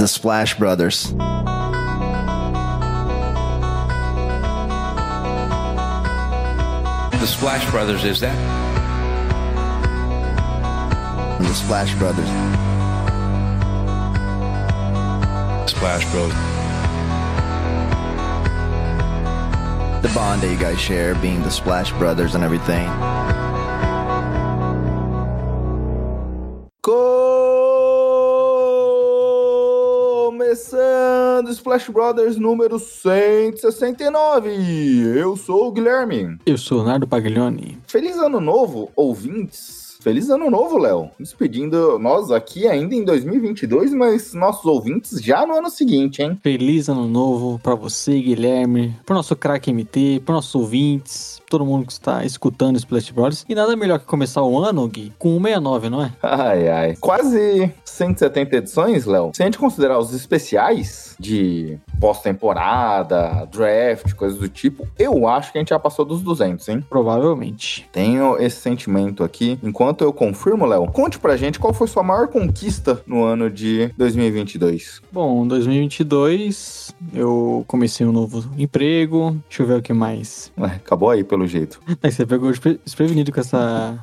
The Splash Brothers. The Splash Brothers, is that? The Splash Brothers. Splash Bros. The bond that you guys share being the Splash Brothers and everything. Começando Splash Brothers número 169. Eu sou o Guilherme. Eu sou o Nardo Paglioni. Feliz ano novo, ouvintes. Feliz ano novo, Léo. Despedindo nós aqui ainda em 2022, mas nossos ouvintes já no ano seguinte, hein? Feliz ano novo pra você, Guilherme, pro nosso craque MT, pro nossos ouvintes, todo mundo que está escutando Splash Brothers. E nada melhor que começar o ano, Gui, com 169, não é? Ai, ai. Quase 170 edições, Léo. Se a gente considerar os especiais de pós-temporada, draft, coisas do tipo, eu acho que a gente já passou dos 200, hein? Provavelmente. Tenho esse sentimento aqui. Enquanto eu confirmo, Léo, conte pra gente qual foi sua maior conquista no ano de 2022. Bom, 2022 eu comecei um novo emprego. Deixa eu ver o que mais. Ué, acabou aí, pelo jeito. Aí você pegou despre- desprevenido com essa.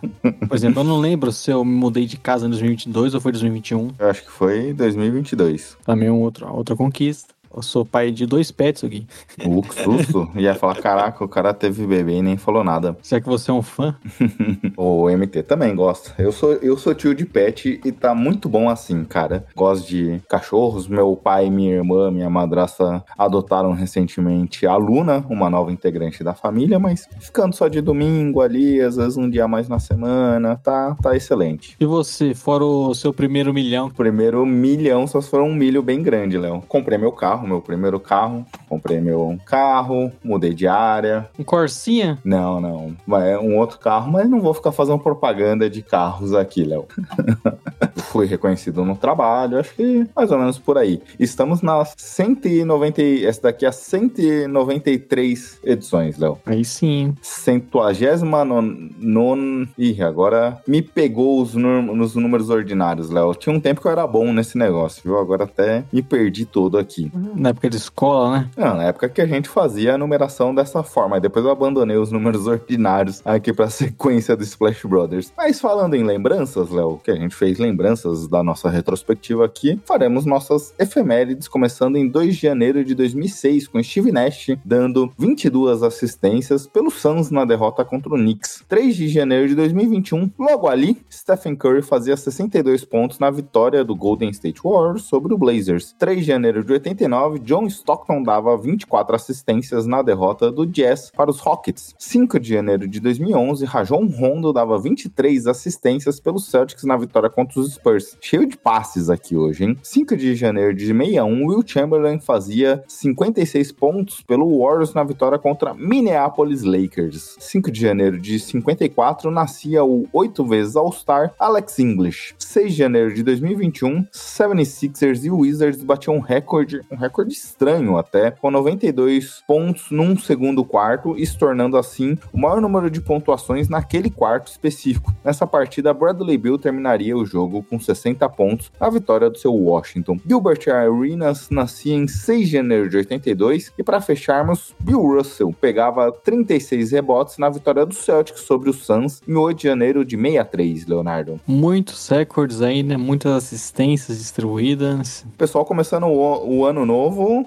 Por exemplo, eu não lembro se eu me mudei de casa em 2022 ou foi 2021. Acho que foi 2022. Também é um outro, outra conquista. Eu sou pai de dois pets, Gui. O Lux Susto ia falar: caraca, o cara teve bebê e nem falou nada. Já que você é um fã, O MT também gosta. Eu sou, eu sou tio de pet e tá muito bom assim, cara. Gosto de cachorros. Meu pai, minha irmã, minha madrasta adotaram recentemente a Luna, uma nova integrante da família, mas ficando só de domingo ali, às vezes um dia mais na semana, tá, tá excelente. e você, fora o seu primeiro milhão, Primeiro milhão só se for um milho bem grande, Léo. Comprei meu carro, meu primeiro carro. Comprei meu carro, mudei de área. um Corsinha, Não, não. É um outro carro, mas não vou ficar fazendo propaganda de carros aqui, Léo. Fui reconhecido no trabalho, acho que mais ou menos por aí. Estamos nas 190. e- Essa daqui é a 193 edições, Léo. aí sim. Centuagésima non, non... Ih, agora me pegou os nos números ordinários, Léo. Tinha um tempo que eu era bom nesse negócio, viu? Agora até me perdi todo aqui. Na época de escola, né? Não, na época que a gente fazia a numeração dessa forma. Depois eu abandonei os números ordinários aqui pra sequência do Splash Brothers. Mas falando em lembranças, Léo, que a gente fez lembranças da nossa retrospectiva aqui, faremos nossas efemérides começando em 2 de janeiro de 2006 com Steve Nash dando 22 assistências pelo Suns na derrota contra o Knicks. 3 de janeiro de 2021, logo ali, Stephen Curry fazia 62 pontos na vitória do Golden State Warriors sobre o Blazers. 3 de janeiro de 89, John Stockton dava 24 assistências na derrota do Jazz para os Rockets. 5 de janeiro de 2011, Rajon Rondo dava 23 assistências pelos Celtics na vitória contra os Spurs. Cheio de passes aqui hoje, hein? 5 de janeiro de 61, Will Chamberlain fazia 56 pontos pelo Warriors na vitória contra Minneapolis Lakers. 5 de janeiro de 54, nascia o 8 vezes All-Star Alex English. 6 de janeiro de 2021, 76ers e Wizards batiam um recorde, um recorde estranho até, com 92 pontos num segundo quarto e se tornando assim o maior número de pontuações naquele quarto específico. Nessa partida, Bradley Beal terminaria o jogo com 60 pontos na vitória do seu Washington. Gilbert Arenas nascia em 6 de janeiro de 82 e para fecharmos, Bill Russell pegava 36 rebotes na vitória do Celtics sobre o Suns em 8 de janeiro de 63, Leonardo. Muitos recordes aí, né? Muitas assistências distribuídas. Pessoal começando o, o ano novo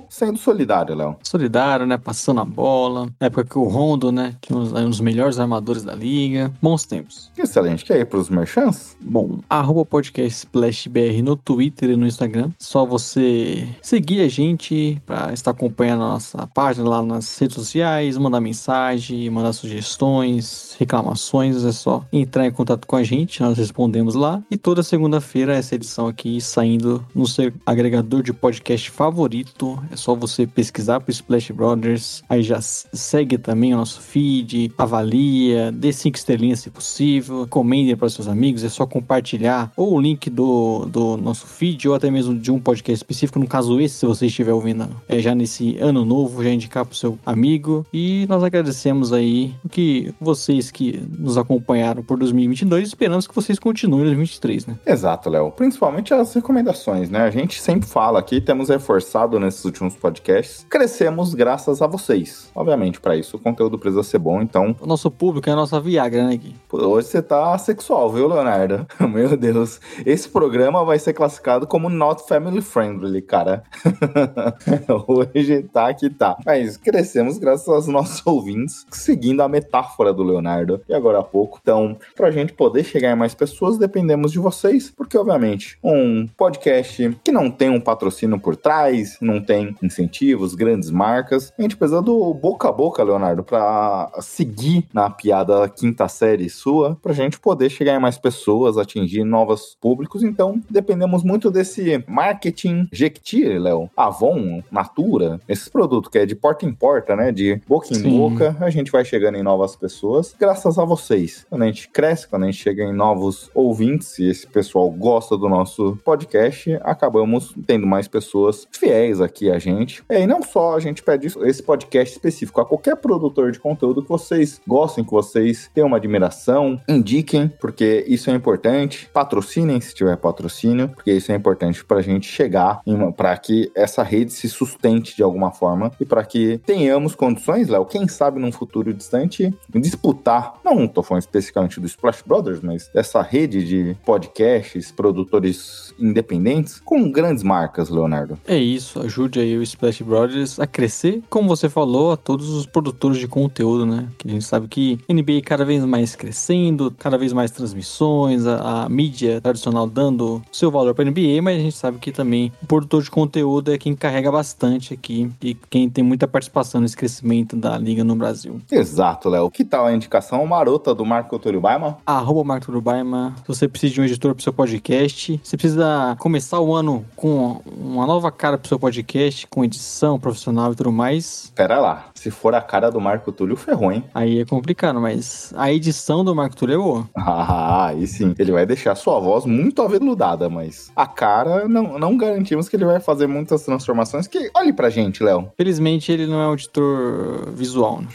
sendo solidário, Léo. Solidário, né? Passando a bola. Na época que o Rondo, né? Tinha uns, um dos melhores armadores da liga. Bons tempos. Excelente. Quer ir pros merchants? Bom, arroba podcast Splash BR no Twitter e no Instagram. Só você seguir a gente para estar acompanhando a nossa página lá nas redes sociais, mandar mensagem, mandar sugestões, reclamações. É só entrar em contato com a gente, nós respondemos lá. E toda segunda-feira essa edição aqui saindo no seu agregador de podcast favorito favorito. É só você pesquisar pro Splash Brothers. Aí já segue também o nosso feed, avalia, dê cinco estrelinhas se possível, comende para seus amigos. É só compartilhar ou o link do, do nosso feed ou até mesmo de um podcast específico. No caso, esse, se você estiver ouvindo é, já nesse ano novo, já indicar pro seu amigo. E nós agradecemos aí que vocês que nos acompanharam por 2022. Esperamos que vocês continuem em 2023, né? Exato, Léo. Principalmente as recomendações, né? A gente sempre fala aqui, temos reforçado nesses últimos podcasts, crescemos graças a vocês. Obviamente, para isso o conteúdo precisa ser bom, então. O nosso público é a nossa Viagra, né, Gui? Hoje você tá sexual, viu, Leonardo? Meu Deus. Esse programa vai ser classificado como not family friendly, cara. Hoje tá que tá. Mas crescemos graças aos nossos ouvintes, seguindo a metáfora do Leonardo. E agora há pouco. Então, pra gente poder chegar em mais pessoas, dependemos de vocês, porque, obviamente, um podcast que não tem um patrocínio por trás, não tem incentivos, grandes marcas, a gente precisa do boca a boca, Leonardo, pra seguir na piada quinta série sua, pra gente poder chegar em mais pessoas, atingir novos públicos. Então, dependemos muito desse marketing Jequiti, Léo, Avon, Natura, esses produtos que é de porta em porta, né? De boca em Sim. boca, a gente vai chegando em novas pessoas, graças a vocês. Quando a gente cresce, quando a gente chega em novos ouvintes e esse pessoal gosta do nosso podcast, acabamos tendo mais pessoas fiéis aqui a gente. E não só a gente pede esse podcast específico, a qualquer produtor de conteúdo que vocês gostem, que vocês tenham uma admiração, indiquem, porque isso é importante. Patrocinem se tiver patrocínio, porque isso é importante para a gente chegar para que essa rede se sustente de alguma forma e para que tenhamos condições, Léo, quem sabe num futuro distante, disputar, não estou falando especificamente do Splash Brothers, mas dessa rede de podcasts, produtores independentes com grandes marcas, Leonardo. É isso, ajude aí o Splash Brothers a crescer, como você falou, a todos os produtores de conteúdo, né? Que a gente sabe que NBA cada vez mais crescendo, cada vez mais transmissões, a, a mídia tradicional dando seu valor para NBA, mas a gente sabe que também o produtor de conteúdo é quem carrega bastante aqui e quem tem muita participação nesse crescimento da liga no Brasil. Exato, Léo. Que tal a indicação marota do Marco Túlio Baima? Arroba Marco Túlio Baima. Se você precisa de um editor para seu podcast, você precisa começar o ano com uma nova cara para seu podcast, com edição profissional e tudo mais. Pera lá, se for a cara do Marco Túlio, ferrou, hein? Aí é complicado, mas a edição do Marco Túlio é boa. Ah, aí sim. Ele vai deixar sua voz muito aveludada, mas a cara não, não garantimos que ele vai fazer muitas transformações. Que olhe pra gente, Léo. Felizmente ele não é um editor visual, né?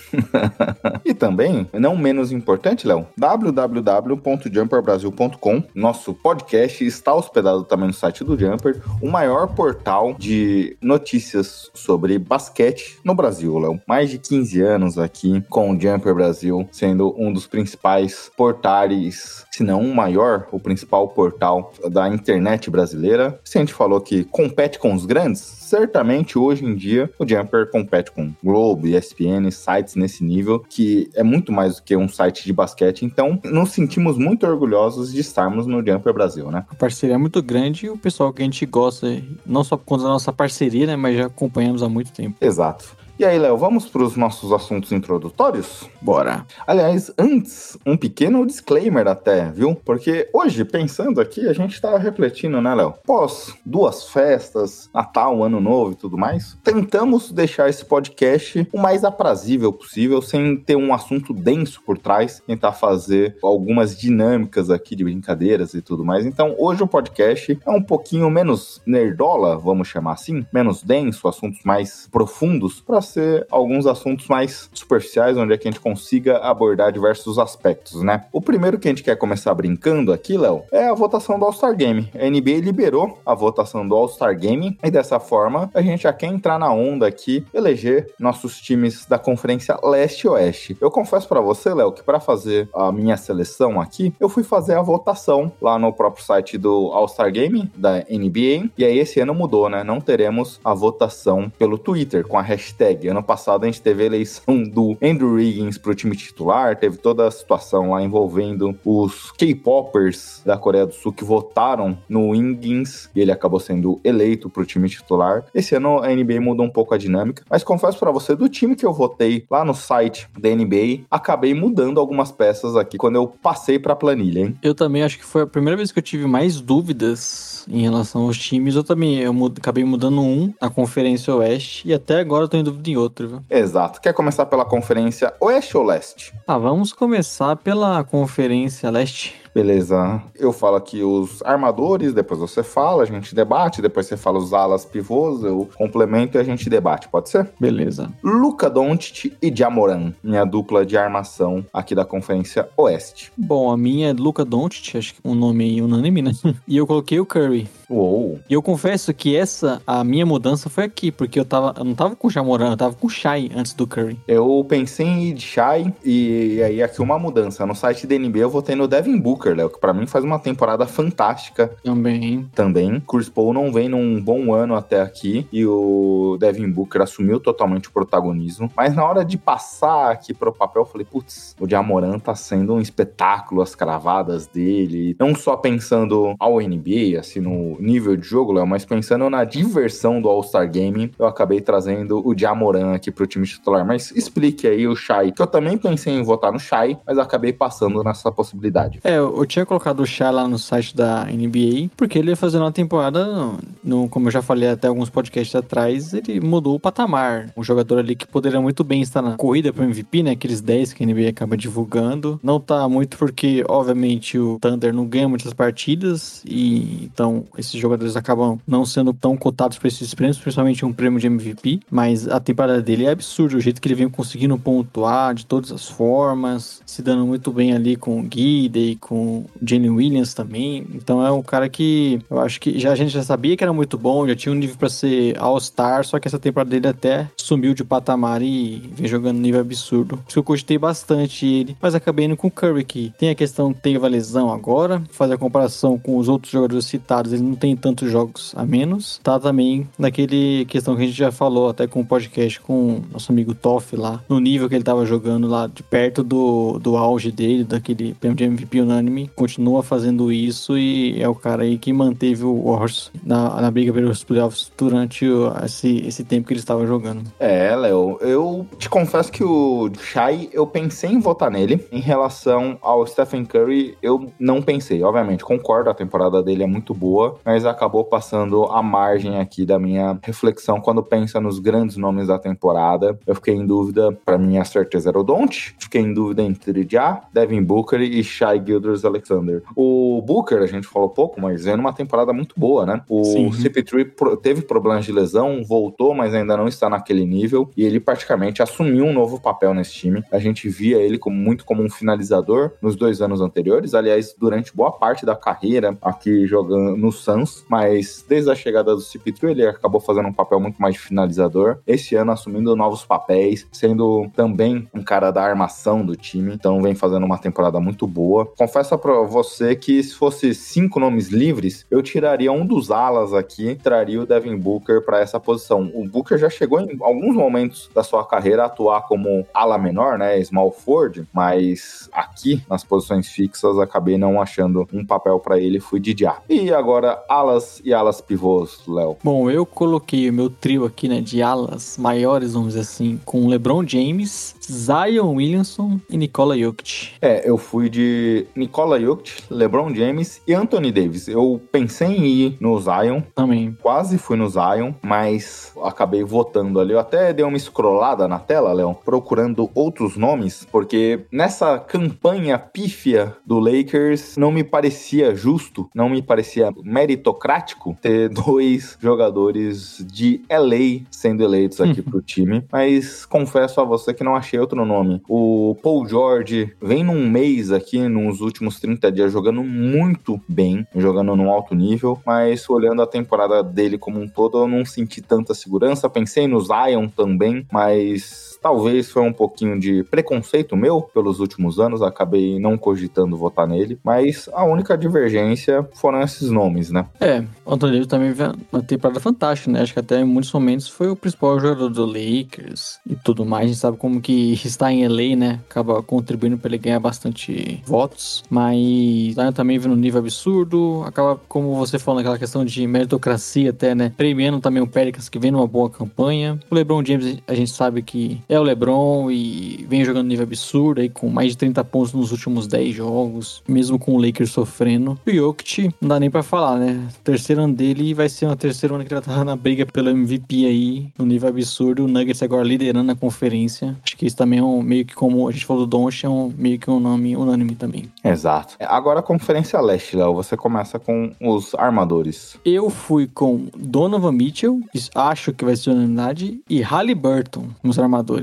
e também, não menos importante, Léo, www.jumperbrasil.com. Nosso podcast está hospedado também no site do Jumper, o maior portal de notícias sobre basquete no Brasil, Léo. Mais de 15 anos aqui com o Jumper Brasil, sendo um dos principais portais, se não o maior, o principal portal da internet brasileira. Se a gente falou que compete com os grandes, certamente hoje em dia o Jumper compete com Globo, ESPN, sites nesse nível, que é muito mais do que um site de basquete. Então, nos sentimos muito orgulhosos de estarmos no Jumper Brasil, né? A parceria é muito grande e o pessoal que a gente gosta, não só por conta da nossa parceria, né, mas já acompanhamos há muito tempo. Exato. E aí, Léo, vamos para os nossos assuntos introdutórios? Bora. Aliás, antes, um pequeno disclaimer até, viu? Porque hoje, pensando aqui, a gente tá refletindo, né, Léo? Pós duas festas, Natal, Ano Novo e tudo mais, tentamos deixar esse podcast o mais aprazível possível, sem ter um assunto denso por trás, tentar fazer algumas dinâmicas aqui de brincadeiras e tudo mais. Então, hoje o podcast é um pouquinho menos nerdola, vamos chamar assim, menos denso, assuntos mais profundos, para ser alguns assuntos mais superficiais, onde é que a gente consiga abordar diversos aspectos, né? O primeiro que a gente quer começar brincando aqui, Léo, é a votação do All-Star Game. A NBA liberou a votação do All-Star Game e dessa forma a gente já quer entrar na onda aqui, eleger nossos times da Conferência Leste Oeste. Eu confesso para você, Léo, que para fazer a minha seleção aqui, eu fui fazer a votação lá no próprio site do All-Star Game da NBA, e aí esse ano mudou, né? Não teremos a votação pelo Twitter com a hashtag Ano passado a gente teve a eleição do Andrew Wiggins pro time titular, teve toda a situação lá envolvendo os K-popers da Coreia do Sul que votaram no Wiggins e ele acabou sendo eleito pro time titular. Esse ano a NBA mudou um pouco a dinâmica, mas confesso para você, do time que eu votei lá no site da NBA, acabei mudando algumas peças aqui quando eu passei pra planilha, hein? Eu também acho que foi a primeira vez que eu tive mais dúvidas em relação aos times. Eu também eu mud- acabei mudando um na Conferência Oeste e até agora eu tô em dúvida em outro, viu? Exato. Quer começar pela conferência Oeste ou Leste? Ah, vamos começar pela Conferência Leste. Beleza. Eu falo aqui os armadores, depois você fala, a gente debate, depois você fala os alas pivôs, eu complemento e a gente debate, pode ser? Beleza. Luca Doncic e Jamoran, minha dupla de armação aqui da Conferência Oeste. Bom, a minha é Luca Doncic, acho que um nome unânime, né? E eu coloquei o Curry. Uou. E eu confesso que essa, a minha mudança foi aqui, porque eu tava, eu não tava com o Jamoran, eu tava com o Shai antes do Curry. Eu pensei em ir de Shai e aí aqui uma mudança. No site da NBA eu votei no Devin Booker, Léo, que pra mim faz uma temporada fantástica Também. também. Chris Paul não vem num bom ano até aqui e o Devin Booker assumiu totalmente o protagonismo. Mas na hora de passar aqui pro papel, eu falei, putz, o Jamoran tá sendo um espetáculo, as cravadas dele. Não só pensando ao NBA, assim, no nível de jogo, Léo, mas pensando na diversão do All-Star Game, eu acabei trazendo o Jamoran aqui pro time titular. Mas explique aí o Shai, que eu também pensei em votar no Shai, mas acabei passando nessa possibilidade. É, eu tinha colocado o Shai lá no site da NBA, porque ele ia fazer uma temporada, no, como eu já falei até alguns podcasts atrás, ele mudou o patamar. Um jogador ali que poderia muito bem estar na corrida pro MVP, né? Aqueles 10 que a NBA acaba divulgando. Não tá muito porque, obviamente, o Thunder não ganha muitas partidas e então esses jogadores acabam não sendo tão cotados para esses prêmios, principalmente um prêmio de MVP. Mas a temporada dele é absurda, o jeito que ele vem conseguindo pontuar de todas as formas, se dando muito bem ali com o Guide, com o Jalen Williams também. Então é um cara que eu acho que já a gente já sabia que era muito bom, já tinha um nível para ser All-Star, só que essa temporada dele até sumiu de patamar e vem jogando nível absurdo. Isso eu cogitei bastante ele, mas acabei indo com o Curry que tem a questão que teve a lesão agora, fazer a comparação com os outros jogadores citados, ele não tem tantos jogos a menos. Tá também naquele questão que a gente já falou até com o podcast com nosso amigo Toff lá, no nível que ele tava jogando lá, de perto do, do auge dele, daquele prêmio de MVP unânime, continua fazendo isso e é o cara aí que manteve o Warriors na, na briga pelos playoffs durante esse, esse tempo que ele estava jogando. É, Léo, eu te confesso que o Shai, eu pensei em votar nele. Em relação ao Stephen Curry, eu não pensei. Obviamente, concordo, a temporada dele é muito boa, mas acabou passando a margem aqui da minha reflexão quando pensa nos grandes nomes da temporada. Eu fiquei em dúvida, pra mim a certeza era o Don't. Fiquei em dúvida entre Ja, Devin Booker e Shai Gilders Alexander. O Booker, a gente falou pouco, mas vem numa temporada muito boa, né? O Sim. CP3 pro- teve problemas de lesão, voltou, mas ainda não está naquele nível. E ele praticamente assumiu um novo papel nesse time. A gente via ele como muito como um finalizador nos dois anos anteriores. Aliás, durante boa parte da carreira aqui jogando no Suns. Mas desde a chegada do CP3, ele acabou fazendo um papel muito mais de finalizador. Esse ano assumindo novos papéis, sendo também um cara da armação do time. Então vem fazendo uma temporada muito boa. Confesso pra você que se fosse cinco nomes livres, eu tiraria um dos alas aqui, traria o Devin Booker para essa posição. O Booker já chegou em alguns momentos da sua carreira a atuar como ala menor, né, small forward, mas aqui nas posições fixas acabei não achando um papel para ele, fui de Já. E agora alas e alas pivôs, Léo. Bom, eu coloquei o meu trio aqui, né, de alas maiores, vamos dizer assim, com LeBron James, Zion Williamson e Nikola Jokic. É, eu fui de Nikola Jokic, LeBron James e Anthony Davis. Eu pensei em ir no Zion, Também. quase fui no Zion, mas acabei votando ali. Eu até dei uma scrollada na tela, Leon, procurando outros nomes, porque nessa campanha pífia do Lakers não me parecia justo, não me parecia meritocrático ter dois jogadores de LA sendo eleitos aqui pro time, mas confesso a você que não achei outro nome. O Paul George vem num mês aqui, nos últimos últimos 30 dias jogando muito bem, jogando num alto nível, mas olhando a temporada dele como um todo, eu não senti tanta segurança. Pensei no Zion também, mas Talvez foi um pouquinho de preconceito meu pelos últimos anos, acabei não cogitando votar nele, mas a única divergência foram esses nomes, né? É, o Davis também uma temporada fantástica, né? Acho que até em muitos momentos foi o principal jogador do Lakers e tudo mais. A gente sabe como que está em LA, né? Acaba contribuindo para ele ganhar bastante votos, mas também vem num nível absurdo, acaba, como você falou, naquela questão de meritocracia até, né? Premiando também o Pelicans, que vem numa boa campanha. O LeBron James, a gente sabe que o LeBron e vem jogando nível absurdo aí com mais de 30 pontos nos últimos 10 jogos, mesmo com o Lakers sofrendo. O Jokic, não dá nem para falar, né? O terceiro ano dele vai ser uma terceira ano que ele tá na briga pelo MVP aí, no nível absurdo. O Nuggets agora liderando a conferência. Acho que isso também é um, meio que como a gente falou do Doncic, é um, meio que um nome unânime também. Exato. Agora a Conferência Leste, Léo, você começa com os armadores. Eu fui com Donovan Mitchell, acho que vai ser unanimidade, e Halliburton nos armadores.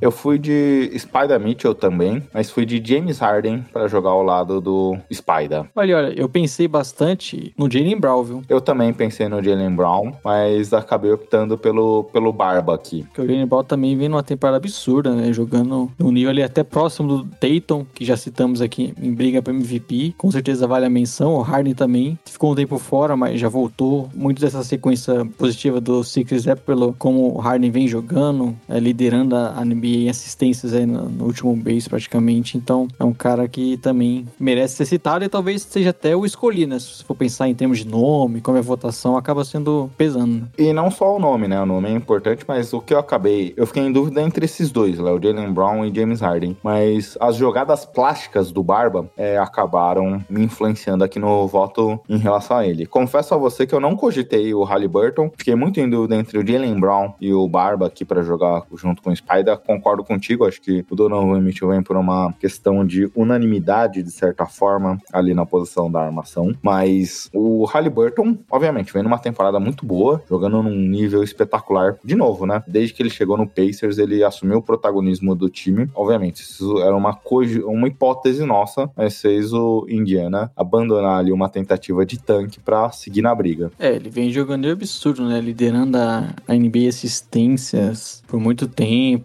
Eu fui de Spider Mitchell também, mas fui de James Harden para jogar ao lado do Spider. Olha, olha, eu pensei bastante no Jalen Brown, viu? Eu também pensei no Jalen Brown, mas acabei optando pelo, pelo Barba aqui. Porque o Jalen Brown também vem numa temporada absurda, né? Jogando num nível ali até próximo do Tatum, que já citamos aqui em briga para MVP. Com certeza vale a menção. O Harden também ficou um tempo fora, mas já voltou. Muito dessa sequência positiva do Sixers é pelo como o Harden vem jogando, é, liderando a a NBA em assistências aí no, no, último base praticamente. Então é um cara que também merece ser citado e talvez seja até o escolhido, né? Se for pensar em termos de nome, como é a votação, acaba sendo pesando. E não só o nome, né? O nome é importante, mas o que eu acabei. Eu fiquei em dúvida entre esses dois, Léo, Jalen Brown e James Harden. Mas as jogadas plásticas do Barba é, acabaram me influenciando aqui no voto em relação a ele. Confesso a você que eu não cogitei o Halliburton. Fiquei muito em dúvida entre o Jalen Brown e o Barba aqui para jogar junto com o ainda concordo contigo, acho que o Donovan Mitchell vem por uma questão de unanimidade, de certa forma, ali na posição da armação. Mas o Halliburton, obviamente, vem numa temporada muito boa, jogando num nível espetacular. De novo, né? Desde que ele chegou no Pacers, ele assumiu o protagonismo do time. Obviamente, isso era uma, uma hipótese nossa, mas fez o Indiana abandonar ali uma tentativa de tanque para seguir na briga. É, ele vem jogando absurdo, né? Liderando a NBA assistências por muito tempo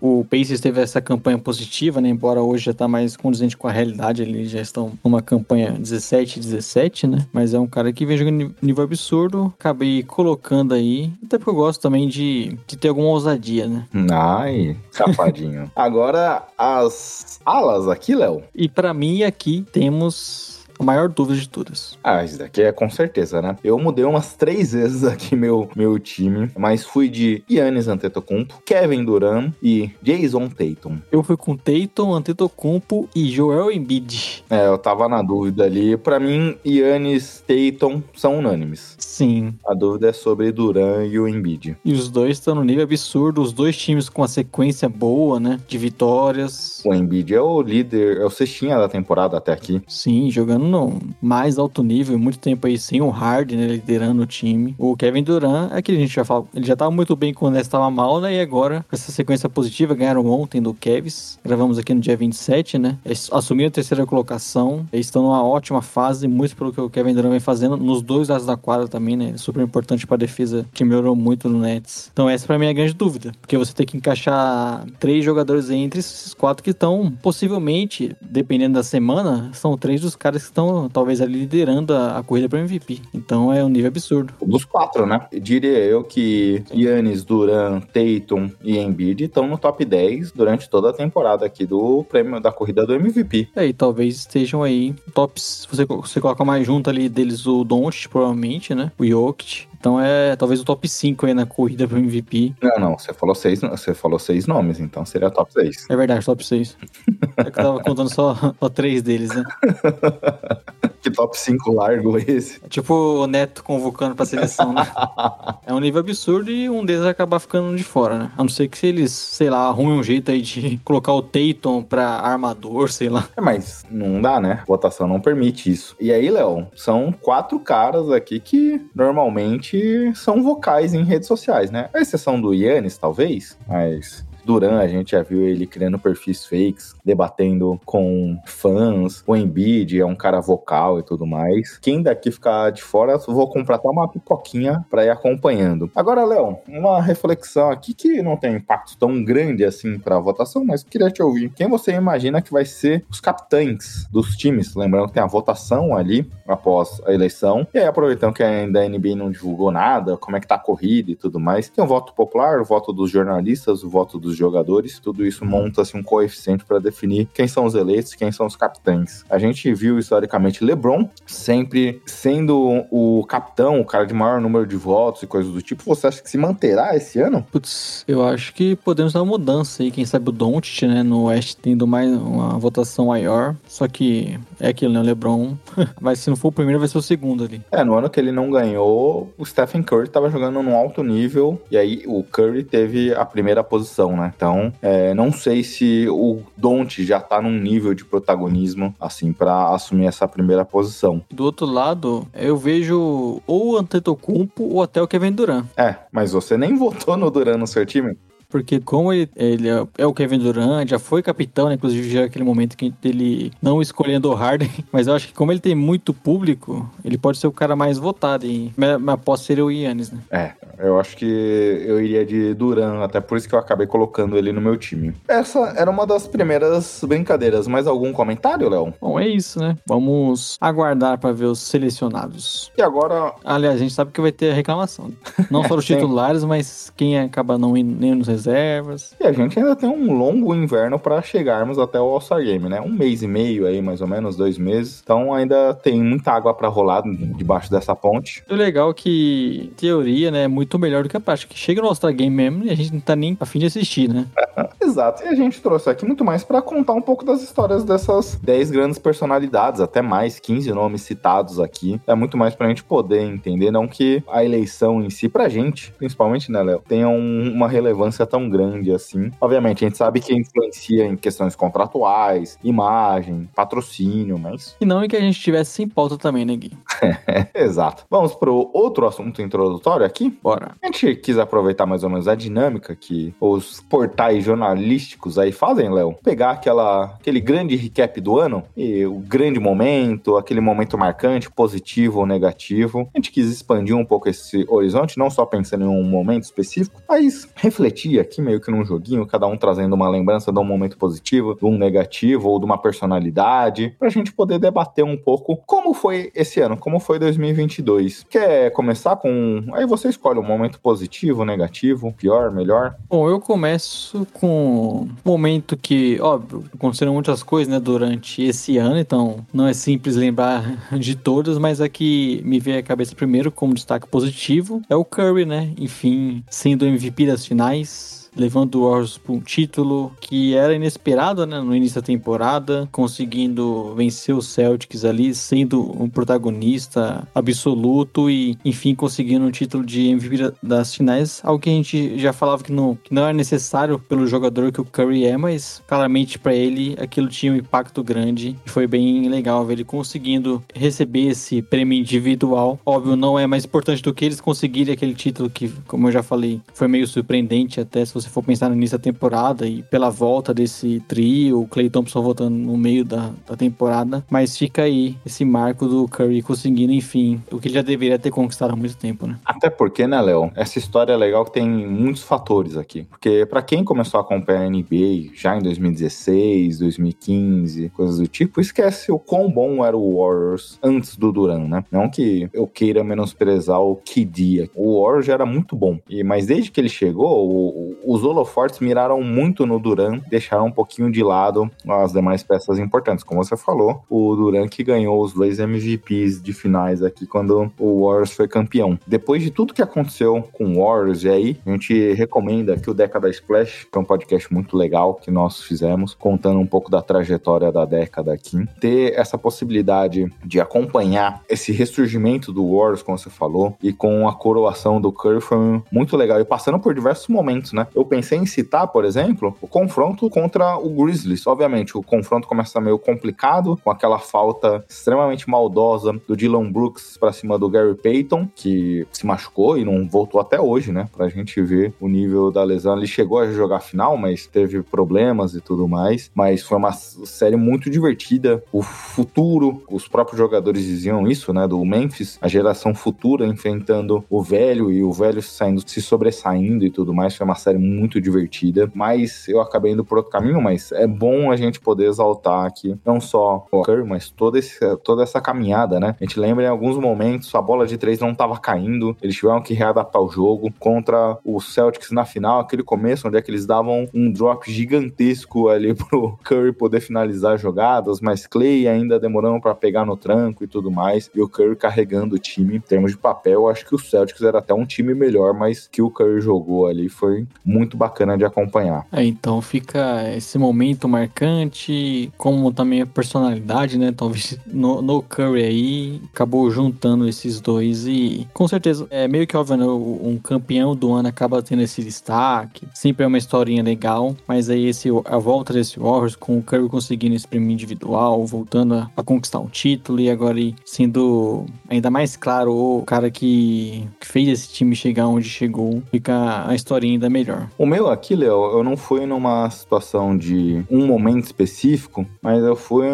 o Pacers teve essa campanha positiva, né? Embora hoje já tá mais condizente com a realidade, eles já estão numa campanha 17 17, né? Mas é um cara que vem jogando nível absurdo. Acabei colocando aí, até porque eu gosto também de, de ter alguma ousadia, né? Ai, safadinho. Agora as alas aqui, Léo. E para mim aqui temos a maior dúvida de todas. Ah, isso daqui é com certeza, né? Eu mudei umas três vezes aqui meu, meu time, mas fui de Yannis Antetokounmpo, Kevin Durant e Jason Tatum. Eu fui com Tatum, Antetokounmpo e Joel Embiid. É, eu tava na dúvida ali. Para mim, Yannis, Tatum são unânimes. Sim. A dúvida é sobre Durant e o Embiid. E os dois estão no nível absurdo, os dois times com a sequência boa, né? De vitórias. O Embiid é o líder, é o cestinha da temporada até aqui. Sim, jogando no mais alto nível, muito tempo aí sem o Harden né, liderando o time. O Kevin Durant, é que a gente já fala, ele já tava muito bem quando estava mal, né? E agora, com essa sequência positiva, ganharam ontem do Kevs. Gravamos aqui no dia 27, né? Assumiram a terceira colocação. Eles estão numa ótima fase, muito pelo que o Kevin Durant vem fazendo, nos dois lados da quadra também, né? Super importante para a defesa, que melhorou muito no Nets. Então, essa para mim é a grande dúvida, porque você tem que encaixar três jogadores entre esses quatro que estão, possivelmente, dependendo da semana, são três dos caras que estão talvez ali liderando a, a corrida para MVP. Então é um nível absurdo. Dos quatro, né? Diria eu que Yannis, Duran, Tatum e Embiid estão no top 10 durante toda a temporada aqui do prêmio da corrida do MVP. É, e talvez estejam aí tops. Você, você coloca mais junto ali deles o Doncic, provavelmente, né? O Jokic. Então é talvez o top 5 aí na corrida pro MVP. Não, não, você falou seis, você falou seis nomes, então seria top 6. É verdade, top 6. é que eu tava contando só, só três deles, né? que top 5 largo esse? É tipo o Neto convocando pra seleção, né? é um nível absurdo e um deles vai acabar ficando de fora, né? A não ser que eles, sei lá, arrumem um jeito aí de colocar o Tatum pra armador, sei lá. É, mas não dá, né? A votação não permite isso. E aí, Léo, são quatro caras aqui que normalmente são vocais em redes sociais, né? A exceção do Yannis, talvez, mas Duran, a gente já viu ele criando perfis fakes, debatendo com fãs. O Embiid é um cara vocal e tudo mais. Quem daqui ficar de fora, vou comprar até uma pipoquinha pra ir acompanhando. Agora, Léo, uma reflexão aqui que não tem impacto tão grande assim pra votação, mas queria te ouvir. Quem você imagina que vai ser os capitães dos times? Lembrando que tem a votação ali após a eleição. E aí, aproveitando que ainda a NBA não divulgou nada, como é que tá a corrida e tudo mais. Tem o voto popular, o voto dos jornalistas, o voto dos jogadores. Tudo isso monta-se um coeficiente para definir quem são os eleitos, quem são os capitães. A gente viu historicamente LeBron sempre sendo o capitão, o cara de maior número de votos e coisas do tipo. Você acha que se manterá esse ano? Putz, eu acho que podemos dar uma mudança aí. Quem sabe o Doncic, né, no Oeste tendo mais uma votação maior. Só que é aquilo, né, o LeBron. Mas se não for o primeiro, vai ser o segundo ali. É, no ano que ele não ganhou, o Stephen Curry tava jogando num alto nível e aí o Curry teve a primeira posição, né? Então, é, não sei se o Don't já tá num nível de protagonismo, assim, para assumir essa primeira posição. Do outro lado, eu vejo ou o Antetokounmpo ou até o Kevin Durant. É, mas você nem votou no Durant no seu time? Porque como ele, ele é, é o Kevin Durant, já foi capitão, né? Inclusive já é aquele momento que ele não escolhendo o Harden. Mas eu acho que como ele tem muito público, ele pode ser o cara mais votado. E minha, aposta seria o Yannis, né? É, eu acho que eu iria de Duran, até por isso que eu acabei colocando ele no meu time. Essa era uma das primeiras brincadeiras. Mais algum comentário, Léo? Bom, é isso, né? Vamos aguardar para ver os selecionados. E agora. Aliás, a gente sabe que vai ter reclamação. Não só os titulares, mas quem acaba não indo nem nos reservas. E a gente ainda tem um longo inverno para chegarmos até o All-Star Game, né? Um mês e meio aí, mais ou menos, dois meses. Então ainda tem muita água para rolar debaixo dessa ponte. O legal é que teoria, né, é muito melhor do que a prática. Que chega no All-Star Game mesmo e a gente não tá nem a fim de assistir, né? Exato. E a gente trouxe aqui muito mais para contar um pouco das histórias dessas 10 grandes personalidades, até mais, 15 nomes citados aqui. É muito mais pra gente poder entender, não que a eleição em si, pra gente, principalmente, né, Léo, tenha um, uma relevância tão grande assim. Obviamente, a gente sabe que influencia em questões contratuais, imagem, patrocínio, mas. E não é que a gente tivesse sem pauta também, né, Gui? Exato. Vamos pro outro assunto introdutório aqui? Bora. A gente quis aproveitar mais ou menos a dinâmica que os portais jornalísticos aí fazem, Léo. Pegar aquela, aquele grande recap do ano e o grande momento, aquele momento marcante, positivo ou negativo. A gente quis expandir um pouco esse horizonte, não só pensando em um momento específico, mas refletir aqui meio que num joguinho, cada um trazendo uma lembrança de um momento positivo, de um negativo ou de uma personalidade, pra gente poder debater um pouco como foi esse ano, como foi 2022. Quer começar com. Aí você escolhe um momento positivo, negativo, pior, melhor. Bom, eu começo com um momento que, óbvio, aconteceram muitas coisas, né, durante esse ano, então não é simples lembrar de todas, mas aqui me veio à cabeça primeiro como destaque positivo é o Curry, né? Enfim, sendo MVP das finais Peace. Levando o Warriors para um título que era inesperado né, no início da temporada, conseguindo vencer os Celtics ali, sendo um protagonista absoluto e, enfim, conseguindo o título de MVP das finais, algo que a gente já falava que não, que não era necessário pelo jogador que o Curry é, mas claramente para ele aquilo tinha um impacto grande e foi bem legal ver ele conseguindo receber esse prêmio individual. Óbvio, não é mais importante do que eles conseguirem aquele título que, como eu já falei, foi meio surpreendente até se você for pensar no início da temporada e pela volta desse trio, o Clay Thompson voltando no meio da, da temporada, mas fica aí esse marco do Curry conseguindo, enfim, o que ele já deveria ter conquistado há muito tempo, né? Até porque, né, Léo? Essa história é legal que tem muitos fatores aqui. Porque para quem começou a acompanhar a NBA já em 2016, 2015, coisas do tipo, esquece o quão bom era o Warriors antes do Duran, né? Não que eu queira menosprezar o KD. O Warriors já era muito bom. E, mas desde que ele chegou, o, os holofortes miraram muito no Duran, deixaram um pouquinho de lado as demais peças importantes. Como você falou, o Duran que ganhou os dois MVPs de finais aqui quando o Warriors foi campeão. Depois de tudo que aconteceu com o Warriors, e aí a gente recomenda que o Década Splash, que é um podcast muito legal que nós fizemos, contando um pouco da trajetória da década aqui, ter essa possibilidade de acompanhar esse ressurgimento do Warriors, como você falou, e com a coroação do Curry foi muito legal. E passando por diversos momentos, né? Eu eu pensei em citar, por exemplo, o confronto contra o Grizzlies. Obviamente, o confronto começa meio complicado, com aquela falta extremamente maldosa do Dylan Brooks para cima do Gary Payton, que se machucou e não voltou até hoje, né? Pra gente ver o nível da lesão. Ele chegou a jogar final, mas teve problemas e tudo mais. Mas foi uma série muito divertida. O futuro, os próprios jogadores diziam isso, né? Do Memphis, a geração futura enfrentando o velho e o velho saindo, se sobressaindo e tudo mais. Foi uma série muito divertida. Mas eu acabei indo por outro caminho, mas é bom a gente poder exaltar aqui não só o Curry, mas toda, esse, toda essa caminhada, né? A gente lembra em alguns momentos a bola de três não estava caindo, eles tiveram que readaptar o jogo contra o Celtics na final, aquele começo onde é que eles davam um drop gigantesco ali pro Curry poder finalizar jogadas, mas Clay ainda demorando para pegar no tranco e tudo mais, e o Curry carregando o time. Em termos de papel, acho que o Celtics era até um time melhor, mas que o Curry jogou ali foi muito bacana de acompanhar. É, então fica esse momento marcante, como também a personalidade, né? Talvez no, no Curry aí acabou juntando esses dois e com certeza é meio que óbvio, né? Um campeão do ano acaba tendo esse destaque, sempre é uma historinha legal, mas aí esse, a volta desse Warriors com o Curry conseguindo esse prêmio individual, voltando a, a conquistar um título e agora sendo ainda mais claro o cara que fez esse time chegar onde chegou, fica a historinha ainda melhor. O meu aqui, Léo, eu não fui numa situação de um momento específico, mas eu fui,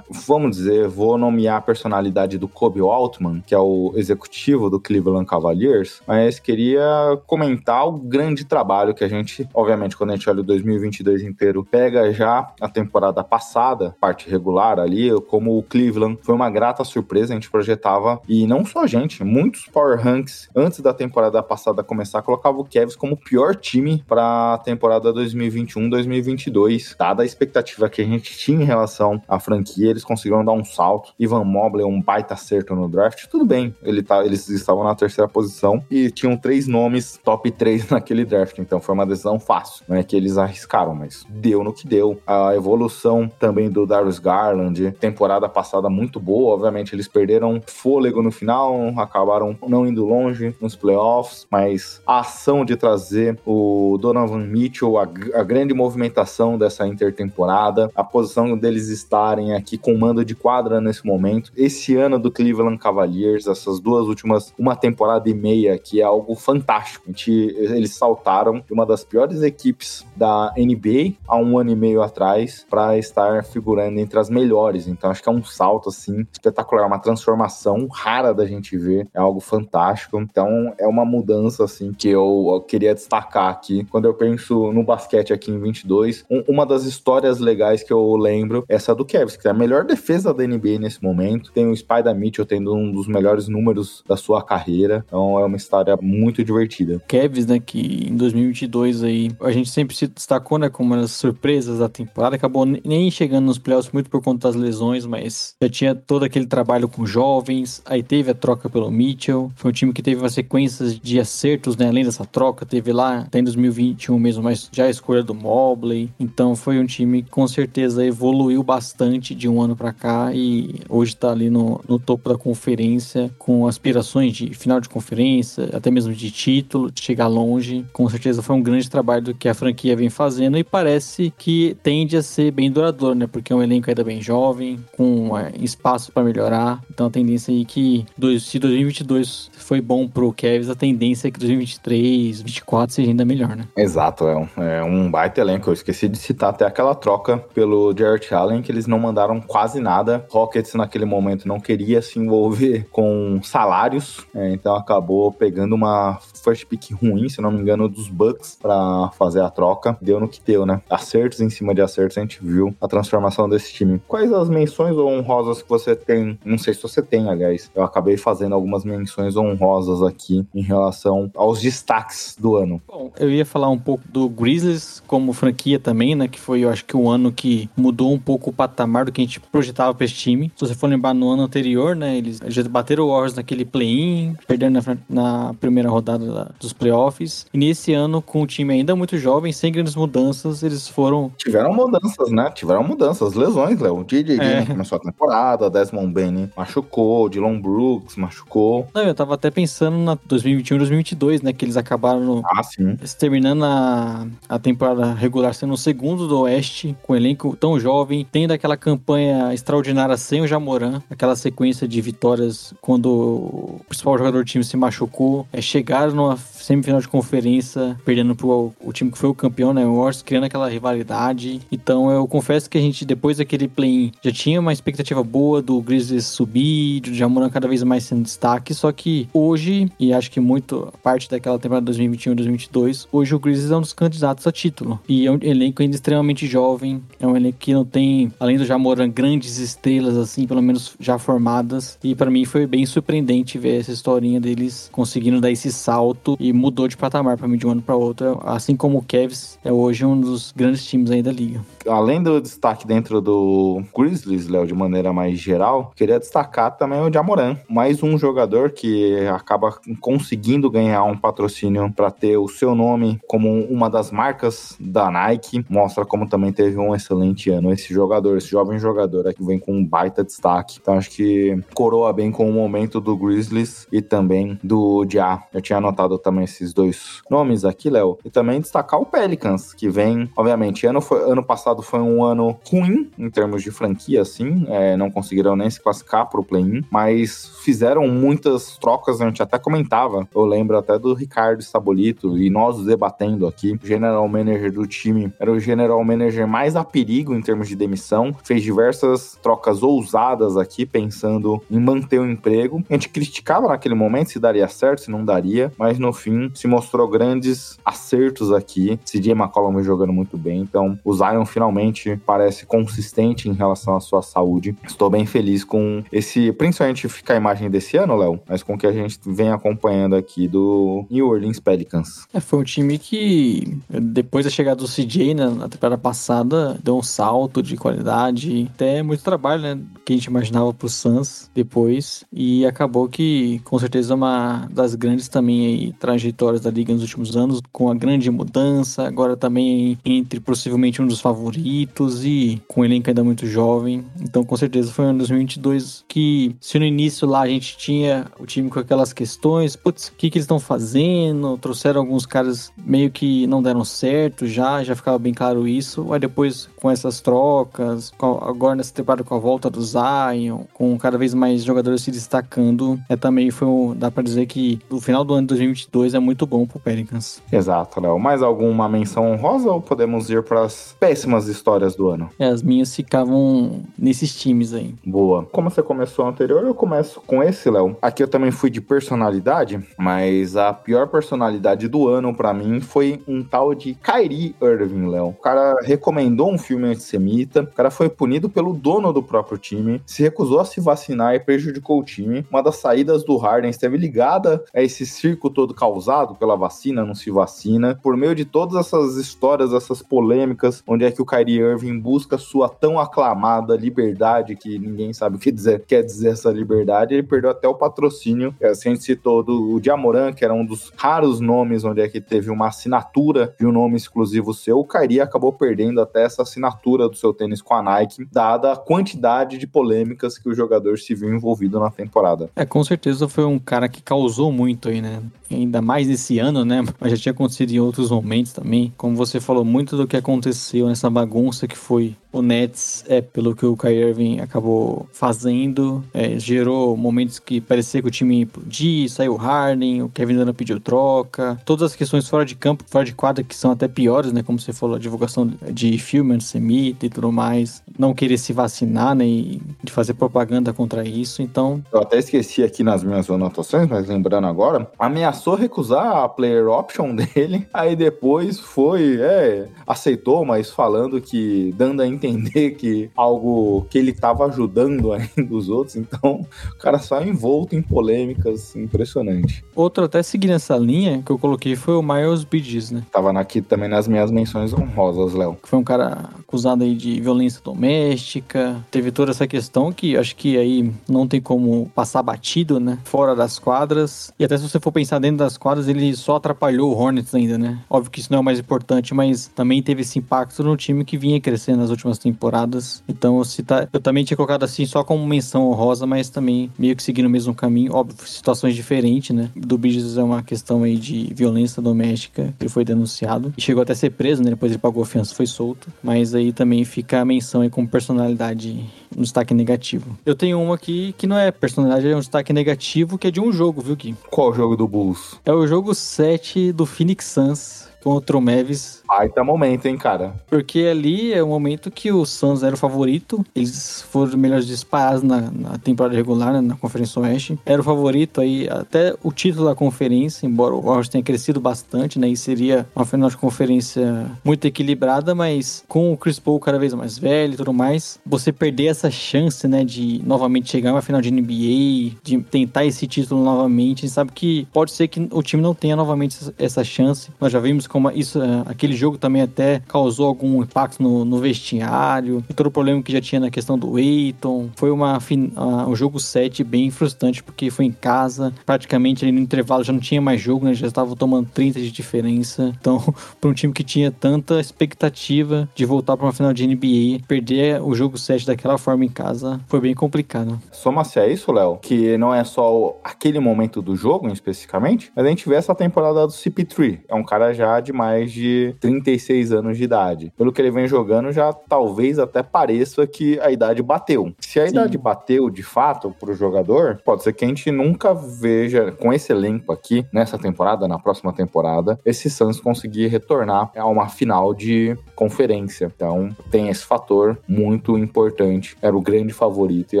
vamos dizer, vou nomear a personalidade do Kobe Altman, que é o executivo do Cleveland Cavaliers, mas queria comentar o grande trabalho que a gente, obviamente, quando a gente olha o 2022 inteiro, pega já a temporada passada, parte regular ali, como o Cleveland foi uma grata surpresa, a gente projetava, e não só a gente, muitos Power Ranks antes da temporada passada começar, colocava o Cavs como o pior time para a temporada 2021-2022, dada a expectativa que a gente tinha em relação à franquia, eles conseguiram dar um salto. Ivan Mobley, um baita acerto no draft, tudo bem, ele tá, eles estavam na terceira posição e tinham três nomes top 3 naquele draft, então foi uma decisão fácil, não é que eles arriscaram, mas deu no que deu. A evolução também do Darius Garland, temporada passada muito boa, obviamente eles perderam fôlego no final, acabaram não indo longe nos playoffs, mas a ação de trazer o Donovan Mitchell, a, a grande movimentação dessa intertemporada, a posição deles estarem aqui com mando de quadra nesse momento, esse ano do Cleveland Cavaliers, essas duas últimas, uma temporada e meia, que é algo fantástico. Gente, eles saltaram de uma das piores equipes da NBA há um ano e meio atrás para estar figurando entre as melhores. Então acho que é um salto assim espetacular, uma transformação rara da gente ver, é algo fantástico. Então é uma mudança assim que eu, eu queria destacar aqui quando eu penso no basquete aqui em 22. Um, uma das histórias legais que eu lembro é essa do Kevs, que é a melhor defesa da NBA nesse momento. Tem o Spider Mitchell tendo um dos melhores números da sua carreira. Então é uma história muito divertida. Kevs, né, que em 2022 aí a gente sempre se destacou, né, como as surpresas da temporada, acabou nem chegando nos playoffs muito por conta das lesões, mas já tinha todo aquele trabalho com jovens, aí teve a troca pelo Mitchell, foi um time que teve uma sequência de acertos, né, além dessa troca, teve lá em 2021 mesmo, mas já a escolha do Mobley, então foi um time que com certeza evoluiu bastante de um ano para cá e hoje tá ali no, no topo da conferência com aspirações de final de conferência, até mesmo de título, de chegar longe, com certeza foi um grande trabalho do que a franquia vem fazendo e parece que tende a ser bem duradouro, né? Porque é um elenco ainda bem jovem, com é, espaço para melhorar. Então a tendência aí que dois, se 2022 foi bom pro Cavs, a tendência é que 2023, 2024 seja ainda melhor, né? Exato, é um, é um baita elenco. Eu esqueci de citar até aquela troca pelo Jarrett Allen, que eles não mandaram quase nada. Rockets naquele momento não queria se envolver com salários, é, então acabou pegando uma first pick ruim, se não me engano, dos Bucks para fazer a troca. Deu no que deu, né? Acertos em cima de acertos, a gente viu a transformação desse time. Quais as menções honrosas que você tem? Não sei se você tem, aliás. Eu acabei fazendo algumas menções honrosas aqui em relação aos destaques do ano. Bom, eu ia falar um pouco do Grizzlies como franquia também, né? Que foi, eu acho que o ano que mudou um pouco o patamar do que a gente projetava para esse time. Se você for lembrar no ano anterior, né? Eles já bateram o Warriors naquele play-in, perdendo na, na primeira rodada da, dos playoffs. E nesse ano, com o time ainda muito jovem, sem grandes mudanças, eles foram. Tiveram mudanças, né? Tiveram mudanças, lesões, Léo. O DJ é. começou a temporada, Desmond Bane machucou, Dylan Brooks machucou. Não, eu tava até pensando na 2021 e 2022, né? Que eles acabaram no... ah, sim. Terminando a, a temporada regular sendo o segundo do Oeste, com um elenco tão jovem, tendo aquela campanha extraordinária sem o Jamoran, aquela sequência de vitórias quando o principal jogador do time se machucou, é, chegaram numa semifinal de conferência, perdendo pro o time que foi o campeão, né, o Warriors, criando aquela rivalidade. Então eu confesso que a gente, depois daquele play-in, já tinha uma expectativa boa do Grizzlies subir, do Jamoran cada vez mais sendo destaque, só que hoje, e acho que muito parte daquela temporada 2021 2022, Hoje o Grizzlies é um dos candidatos a título. E é um elenco ainda extremamente jovem. É um elenco que não tem, além do Jamoran, grandes estrelas, assim, pelo menos já formadas. E para mim foi bem surpreendente ver essa historinha deles conseguindo dar esse salto e mudou de patamar para mim de um ano para outro. Assim como o Cavs é hoje um dos grandes times aí da liga. Além do destaque dentro do Grizzlies, Léo, de maneira mais geral, queria destacar também o Jamoran. Mais um jogador que acaba conseguindo ganhar um patrocínio para ter o seu nome como uma das marcas da Nike. Mostra como também teve um excelente ano esse jogador, esse jovem jogador aqui vem com um baita destaque. Então acho que coroa bem com o momento do Grizzlies e também do Ja. Eu tinha anotado também esses dois nomes aqui, Léo. E também destacar o Pelicans, que vem, obviamente, ano, foi, ano passado foi um ano ruim em termos de franquia, assim. É, não conseguiram nem se classificar pro play-in, mas fizeram muitas trocas, a gente até comentava. Eu lembro até do Ricardo Sabolito e nós debatendo aqui. O general manager do time era o general manager mais a perigo em termos de demissão. Fez diversas trocas ousadas aqui, pensando em manter o emprego. A gente criticava naquele momento se daria certo, se não daria, mas no fim se mostrou grandes acertos aqui. CJ McCollum jogando muito bem, então o Zion finalmente parece consistente em relação à sua saúde. Estou bem feliz com esse, principalmente ficar a imagem desse ano, Léo, mas com o que a gente vem acompanhando aqui do New Orleans Pelicans. É, foi um time que, depois da chegada do CJ né, na temporada passada, deu um salto de qualidade, até muito trabalho, né? Que a gente imaginava pro Suns depois, e acabou que, com certeza, uma das grandes também aí, trajetórias da liga nos últimos anos, com a grande mudança, agora também entre possivelmente um dos favoritos e com um elenco ainda muito jovem. Então, com certeza, foi um ano 2022 que, se no início lá a gente tinha o time com aquelas questões, putz, o que, que eles estão fazendo? Trouxeram alguns caras meio que não deram certo já, já ficava bem claro isso. Aí depois, com essas trocas, agora nessa temporada com a volta do Zion, com cada vez mais jogadores se destacando, é também foi, um, dá para dizer que o final do ano de 2022 é muito bom pro Pelicans. Exato, Léo. Mais alguma menção honrosa ou podemos ir para as péssimas histórias do ano? É, as minhas ficavam nesses times aí. Boa. Como você começou anterior, eu começo com esse, Léo. Aqui eu também fui de personalidade, mas a pior personalidade do ano para mim foi um tal de Kyrie Irving, Léo. O cara recomendou um filme antissemita, o cara foi punido pelo dono do próprio time, se recusou a se vacinar e prejudicou o time. Uma das saídas do Harden esteve ligada a esse circo todo causado pela vacina, não se vacina. Por meio de todas essas histórias, essas polêmicas, onde é que o Kyrie Irving busca sua tão aclamada liberdade, que ninguém sabe o que dizer, quer dizer essa liberdade, ele perdeu até o patrocínio. É, assim, a gente citou do, o Diamoran, que era um dos raros nomes onde é que teve uma assinatura de um nome exclusivo seu. O Kyrie acabou perdendo até essa assinatura do seu tênis com a Nike, dada a quantidade de polêmicas que o jogador se viu envolvido na temporada. É, com certeza foi um cara que causou muito aí, né? Ainda mais nesse ano, né? Mas já tinha acontecido em outros momentos também. Como você falou, muito do que aconteceu nessa bagunça que foi o Nets, é, pelo que o Kyrie Irving acabou fazendo, é, gerou momentos que parecia que o time ia implodir, saiu Harden, o Kevin Durant pediu troca, todas as questões fora de campo, fora de quadra, que são até piores, né? Como você falou, a divulgação de filme antissemita e tudo mais, não querer se vacinar, né? E de fazer propaganda contra isso, então... Eu até esqueci aqui nas minhas anotações, mas lembrando agora, ameaçou recusar a player option dele, aí depois foi, é, aceitou, mas falando que, dando a entender que algo que ele estava ajudando ainda os outros, então o cara só envolto em polêmicas, impressionante. Outro até seguindo essa linha que eu coloquei foi o Miles Bridges, né? Tava aqui também nas minhas menções honrosas, Léo. Foi um cara acusado aí de violência doméstica. Teve toda essa questão que acho que aí não tem como passar batido, né? Fora das quadras. E até se você for pensar dentro das quadras, ele só atrapalhou o Hornets ainda, né? Óbvio que isso não é o mais importante, mas também teve esse impacto no time que vinha crescendo nas últimas temporadas. Então, se tá, eu também tinha colocado assim só como menção honrosa, mas também meio que seguindo o mesmo caminho. Óbvio, situações diferentes, né? Do Bridges é uma questão aí de violência doméstica, ele foi denunciado. E chegou até a ser preso, né? Depois ele pagou ofensa, foi solto. Mas aí também fica a menção aí como personalidade no destaque negativo. Eu tenho uma aqui que não é personalidade, é um destaque negativo, que é de um jogo, viu, Gui? Qual o jogo do Bulls? É o jogo 7 do Phoenix Suns contra o Mavis. Baita momento, hein, cara? Porque ali é o momento que o Suns era o favorito. Eles foram melhores disparados na, na temporada regular, né, na Conferência Oeste. Era o favorito aí, até o título da conferência, embora o Warriors tenha crescido bastante, né? E seria uma final de conferência muito equilibrada, mas com o Chris Paul cada vez mais velho e tudo mais, você perder essa chance, né, de novamente chegar uma final de NBA, de tentar esse título novamente. Sabe que pode ser que o time não tenha novamente essa chance. Nós já vimos como isso, é, aquele jogo também até causou algum impacto no, no vestiário, e todo o problema que já tinha na questão do Eiton. Foi uma, uh, um jogo 7 bem frustrante, porque foi em casa, praticamente ali no intervalo já não tinha mais jogo, né? Já estavam tomando 30 de diferença. Então, para um time que tinha tanta expectativa de voltar para uma final de NBA, perder o jogo 7 daquela forma em casa foi bem complicado. Soma-se a isso, Léo, que não é só aquele momento do jogo especificamente, mas a gente vê essa temporada do CP3. É um cara já de mais de 36 anos de idade. Pelo que ele vem jogando, já talvez até pareça que a idade bateu. Se a Sim. idade bateu de fato pro jogador, pode ser que a gente nunca veja com esse elenco aqui, nessa temporada, na próxima temporada, esse Suns conseguir retornar a uma final de conferência. Então, tem esse fator muito importante. Era o grande favorito e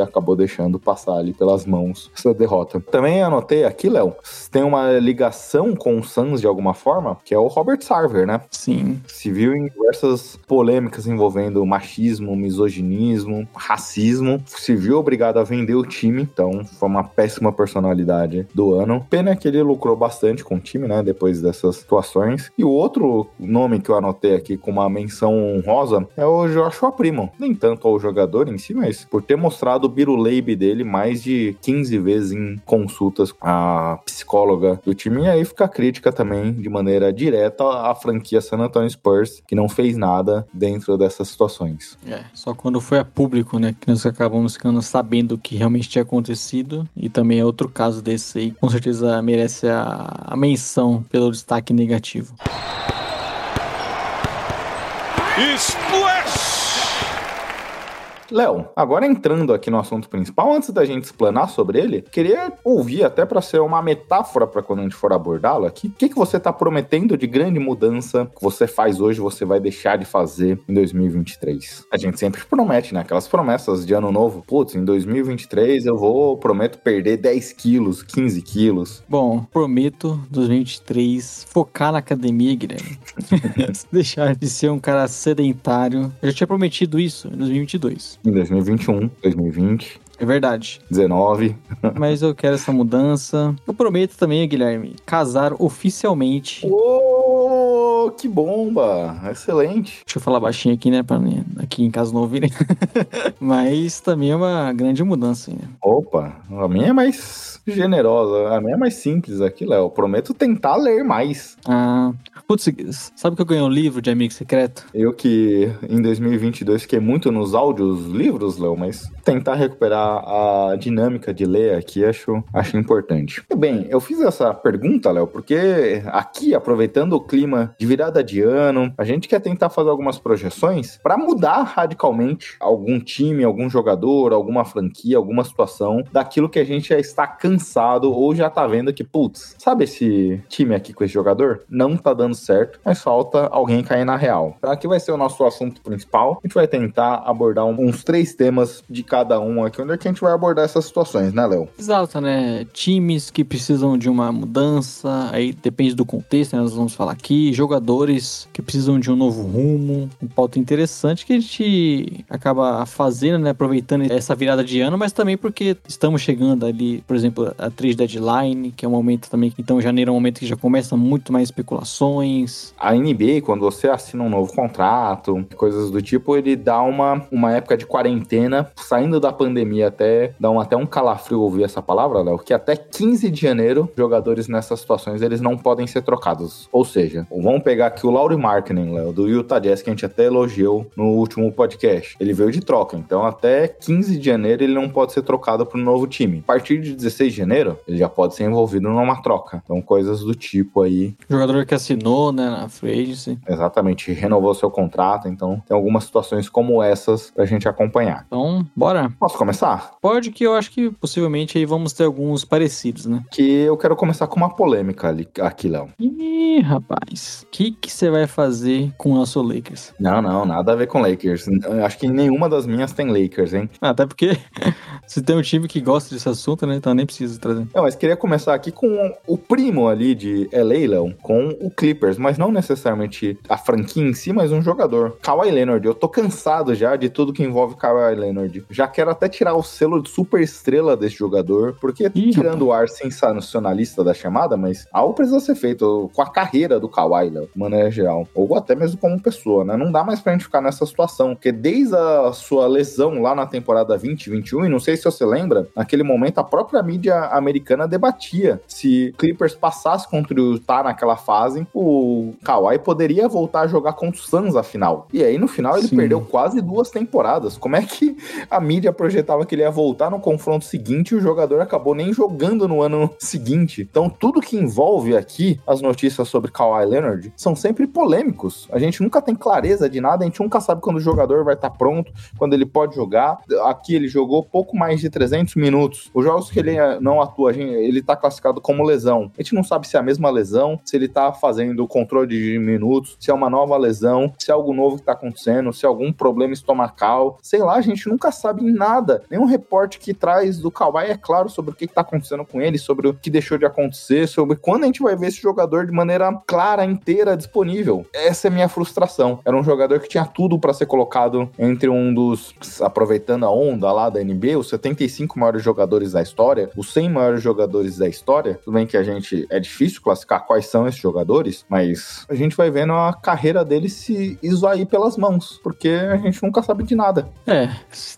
acabou deixando passar ali pelas mãos essa derrota. Também anotei aqui, Léo, tem uma ligação com o Suns de alguma forma, que é o Robert Sarver, né? Sim. Se viu em diversas polêmicas envolvendo machismo, misoginismo, racismo. Se viu obrigado a vender o time, então foi uma péssima personalidade do ano. Pena que ele lucrou bastante com o time, né? Depois dessas situações. E o outro nome que eu anotei aqui com uma menção honrosa é o Joshua Primo. Nem tanto ao jogador em si, mas por ter mostrado o biruleibe dele mais de 15 vezes em consultas a psicóloga do time. E aí fica a crítica também de maneira direta à franquia San Antonio Spurs, que não fez nada dentro dessas situações. É, só quando foi a público, né, que nós acabamos ficando sabendo o que realmente tinha acontecido. E também é outro caso desse aí, com certeza merece a, a menção pelo destaque negativo. Splash! Léo, agora entrando aqui no assunto principal, antes da gente explanar sobre ele, queria ouvir até para ser uma metáfora para quando a gente for abordá-lo aqui, o que, que você está prometendo de grande mudança que você faz hoje, você vai deixar de fazer em 2023? A gente sempre promete, né? Aquelas promessas de ano novo. Putz, em 2023 eu vou, prometo perder 10 quilos, 15 quilos. Bom, prometo 2023 focar na academia, Guilherme. deixar de ser um cara sedentário. Eu já tinha prometido isso em 2022 em 2021, 2020. É verdade. 19. Mas eu quero essa mudança. Eu prometo também, Guilherme, casar oficialmente. Oh, que bomba! Excelente. Deixa eu falar baixinho aqui, né? Pra aqui em casa não ouvirem. Mas também é uma grande mudança, né? Opa, a minha é mais generosa. A minha é mais simples aqui, Léo. Prometo tentar ler mais. Ah, putz, sabe que eu ganhei um livro de amigo secreto? Eu que em 2022 fiquei muito nos áudios livros, Léo, mas tentar recuperar a dinâmica de ler aqui acho, acho importante. Bem, eu fiz essa pergunta, Léo, porque aqui, aproveitando o clima de virada de ano, a gente quer tentar fazer algumas projeções para mudar radicalmente algum time, algum jogador, alguma franquia, alguma situação daquilo que a gente já está cansado cansado ou já tá vendo que, putz, sabe esse time aqui com esse jogador? Não tá dando certo, mas falta alguém cair na real. Então aqui vai ser o nosso assunto principal. A gente vai tentar abordar uns três temas de cada um aqui, onde é que a gente vai abordar essas situações, né, Léo? Exato, né? Times que precisam de uma mudança, aí depende do contexto, né? Nós vamos falar aqui. Jogadores que precisam de um novo rumo, um pauta interessante que a gente acaba fazendo, né? Aproveitando essa virada de ano, mas também porque estamos chegando ali, por exemplo, a trade deadline, que é um momento também que então janeiro é um momento que já começa muito mais especulações. A NBA, quando você assina um novo contrato, coisas do tipo, ele dá uma, uma época de quarentena, saindo da pandemia até, dá um, até um calafrio ouvir essa palavra, Léo, que até 15 de janeiro, jogadores nessas situações, eles não podem ser trocados. Ou seja, vamos pegar aqui o Laurie Markkinen, Léo, do Utah Jazz, que a gente até elogiou no último podcast. Ele veio de troca, então até 15 de janeiro ele não pode ser trocado para um novo time. A partir de 16 de janeiro, ele já pode ser envolvido numa troca. Então, coisas do tipo aí. Jogador que assinou, né, na free agency. Exatamente, renovou seu contrato, então tem algumas situações como essas pra gente acompanhar. Então, bora. Posso começar? Pode que eu acho que possivelmente aí vamos ter alguns parecidos, né? Que eu quero começar com uma polêmica ali, aqui, Léo. Ih, rapaz, o que que você vai fazer com o nosso Lakers? Não, não, nada a ver com Lakers. Eu acho que nenhuma das minhas tem Lakers, hein? Ah, até porque se tem um time que gosta desse assunto, né, então nem precisa trazer. Não, mas queria começar aqui com o primo ali de LA, com o Clippers, mas não necessariamente a franquia em si, mas um jogador. Kawhi Leonard, eu tô cansado já de tudo que envolve Kawhi Leonard. Já quero até tirar o selo de super estrela desse jogador, porque Ih, tirando o ar sensacionalista da chamada, mas algo precisa ser feito com a carreira do Kawhi, Léo, de maneira geral. Ou até mesmo como pessoa, né? Não dá mais pra gente ficar nessa situação, porque desde a sua lesão lá na temporada 2021, e não sei se você lembra, naquele momento a própria mídia americana debatia se Clippers passasse contra o Utah naquela fase, o Kawhi poderia voltar a jogar contra o Suns a final. E aí no final ele Sim. perdeu quase duas temporadas. Como é que a mídia projetava que ele ia voltar no confronto seguinte e o jogador acabou nem jogando no ano seguinte? Então tudo que envolve aqui as notícias sobre Kawhi Leonard são sempre polêmicos. A gente nunca tem clareza de nada, a gente nunca sabe quando o jogador vai estar pronto, quando ele pode jogar. Aqui ele jogou pouco mais de 300 minutos. Os jogos que ele não atua, ele tá classificado como lesão. A gente não sabe se é a mesma lesão, se ele tá fazendo controle de minutos, se é uma nova lesão, se é algo novo que tá acontecendo, se é algum problema estomacal. Sei lá, a gente nunca sabe nada. Nenhum reporte que traz do Kawhi é claro sobre o que, que tá acontecendo com ele, sobre o que deixou de acontecer, sobre quando a gente vai ver esse jogador de maneira clara, inteira, disponível. Essa é minha frustração. Era um jogador que tinha tudo para ser colocado entre um dos, aproveitando a onda lá da NBA, os 75 maiores jogadores da história, os 100 maiores jogadores da história. Tudo bem que a gente é difícil classificar quais são esses jogadores, mas a gente vai vendo a carreira dele se esvair pelas mãos, porque a gente nunca sabe de nada. É,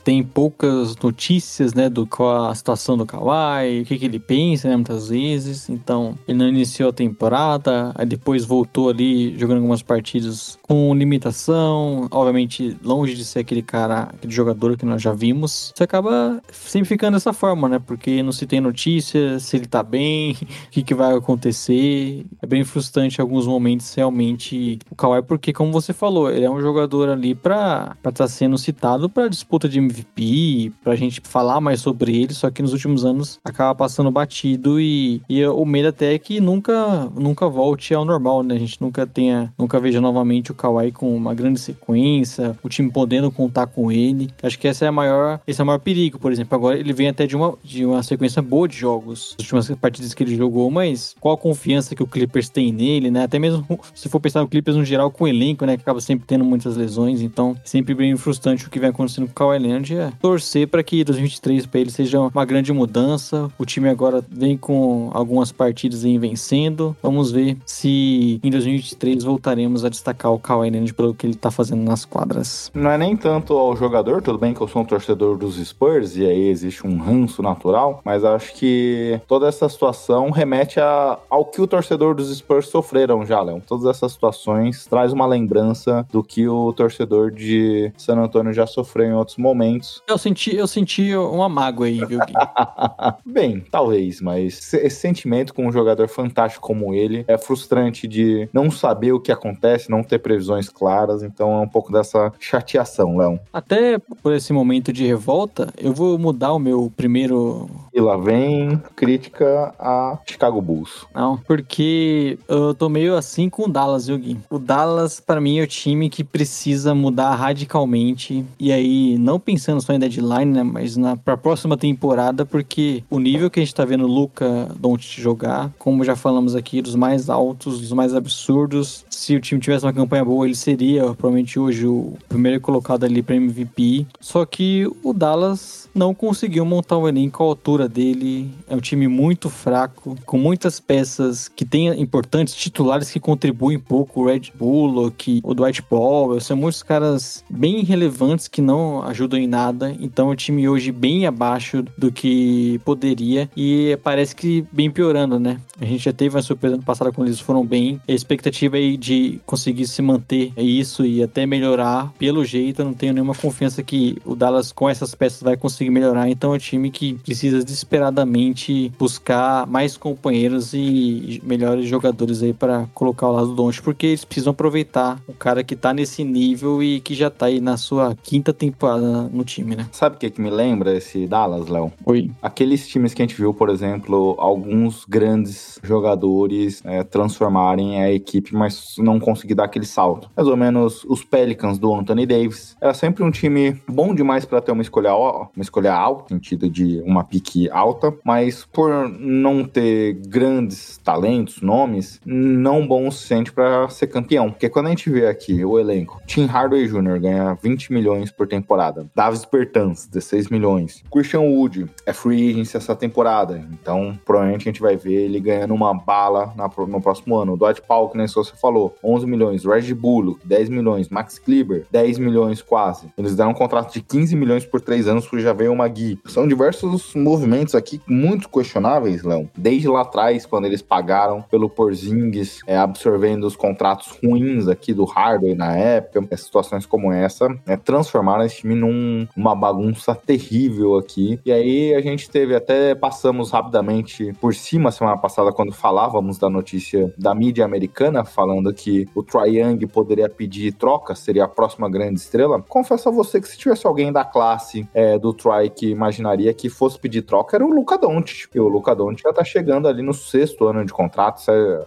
tem poucas notícias, né, do qual a situação do Kawhi, o que, que ele pensa, né, muitas vezes. Então, ele não iniciou a temporada, aí depois voltou ali jogando algumas partidas com limitação, obviamente longe de ser aquele cara, aquele jogador que nós já vimos. Você acaba sempre ficando dessa forma, né, porque não se tem notícia, se ele tá bem, o que, que vai acontecer. É bem frustrante em alguns momentos realmente o Kawhi, porque como você falou, ele é um jogador ali pra estar tá sendo citado pra disputa de MVP, pra gente falar mais sobre ele, só que nos últimos anos acaba passando batido e, e o medo até é que nunca, nunca volte ao normal, né? A gente nunca tenha, nunca veja novamente o Kawhi com uma grande sequência, o time podendo contar com ele. Acho que essa é a maior, esse é o maior perigo, por exemplo. Agora ele vem até de uma, de uma sequência boa de jogos, as últimas partidas que ele jogou, mas qual a confiança que o Clippers tem nele, né? Até mesmo se for pensar no Clippers no geral com o elenco, né? Que acaba sempre tendo muitas lesões, então sempre bem frustrante o que vem acontecendo com o Kawhi Leonard. É torcer para que 2023 para ele seja uma grande mudança. O time agora vem com algumas partidas aí vencendo. Vamos ver se em 2023 voltaremos a destacar o Kawhi Leonard pelo que ele tá fazendo nas quadras. Não é nem tanto ao jogador, tudo bem que eu sou um torcedor dos Spurs e aí existe um ranço natural, mas acho que toda essa situação remete a, ao que o torcedor dos Spurs sofreram já, Léo. Todas essas situações traz uma lembrança do que o torcedor de San Antônio já sofreu em outros momentos. Eu senti, eu senti uma mágoa aí, viu, Gui? Bem, talvez, mas esse sentimento com um jogador fantástico como ele é frustrante de não saber o que acontece, não ter previsões claras, então é um pouco dessa chateação, Léo. Até por esse momento de revolta, eu vou mudar o meu primeiro. E lá vem crítica a Chicago Bulls. Não, porque eu tô meio assim com o Dallas, viu, Gui? O Dallas, pra mim, é o time que precisa mudar radicalmente. E aí, não pensando só em deadline, né? Mas na, pra próxima temporada, porque o nível que a gente tá vendo o Luca Doncic jogar, como já falamos aqui, dos mais altos, dos mais absurdos, se o time tivesse uma campanha boa, ele seria provavelmente hoje o primeiro colocado ali para MVP. Só que o Dallas não conseguiu montar um elenco à altura dele. É um time muito fraco, com muitas peças que têm importantes titulares que contribuem pouco. O Red Bullock, o Dwight Powell, são muitos caras bem relevantes que não ajudam em nada. Então, é um time hoje bem abaixo do que poderia e parece que bem piorando, né? A gente já teve uma surpresa no passado quando eles foram bem. A expectativa aí de conseguir se manter isso e até melhorar, pelo jeito, eu não tenho nenhuma confiança que o Dallas com essas peças vai conseguir melhorar. Então, é um time que precisa desesperadamente buscar mais companheiros e melhores jogadores aí para colocar ao lado do Doncic, porque eles precisam aproveitar o cara que tá nesse nível e que já tá aí na sua quinta temporada no time, né? Sabe o que, que me lembra esse Dallas, Léo? Oi. Aqueles times que a gente viu, por exemplo, alguns grandes jogadores é, transformarem a equipe, mas não conseguir dar aquele salto. Mais ou menos os Pelicans do Anthony Davis. Era sempre um time bom demais para ter uma escolha, uma escolha alta, no sentido de uma pique alta, mas por não ter grandes talentos, nomes, não bom o suficiente para ser campeão. Porque quando a gente vê aqui o elenco, Tim Hardaway Jr. ganha 20 milhões por temporada, Davis Bertans, 16 milhões, Christian Wood é free agency essa temporada, então provavelmente a gente vai ver ele ganhando uma bala na, no próximo ano. O Dwight Powell, que nem você falou, 11 milhões, Reggie Bullock, 10 milhões, Max Kleber, 10 milhões quase. Eles deram um contrato de 15 milhões por 3 anos porque já veio uma Gui. São diversos movimentos aqui muito questionáveis, Léo. Desde lá atrás, quando eles pagaram pelo Porzingis, é, absorvendo os contratos ruins aqui do Hardware na época, é, situações como essa, é, transformaram esse time numa bagunça terrível aqui. E aí a gente teve até, passamos rapidamente por cima semana passada quando falávamos da notícia da mídia americana, falando que o Trae Young poderia pedir troca, seria a próxima grande estrela. Confesso a você que se tivesse alguém da classe é, do Trae que imaginaria que fosse pedir troca, era o Luca Doncic. E o Luca Doncic já tá chegando ali no sexto ano de contrato,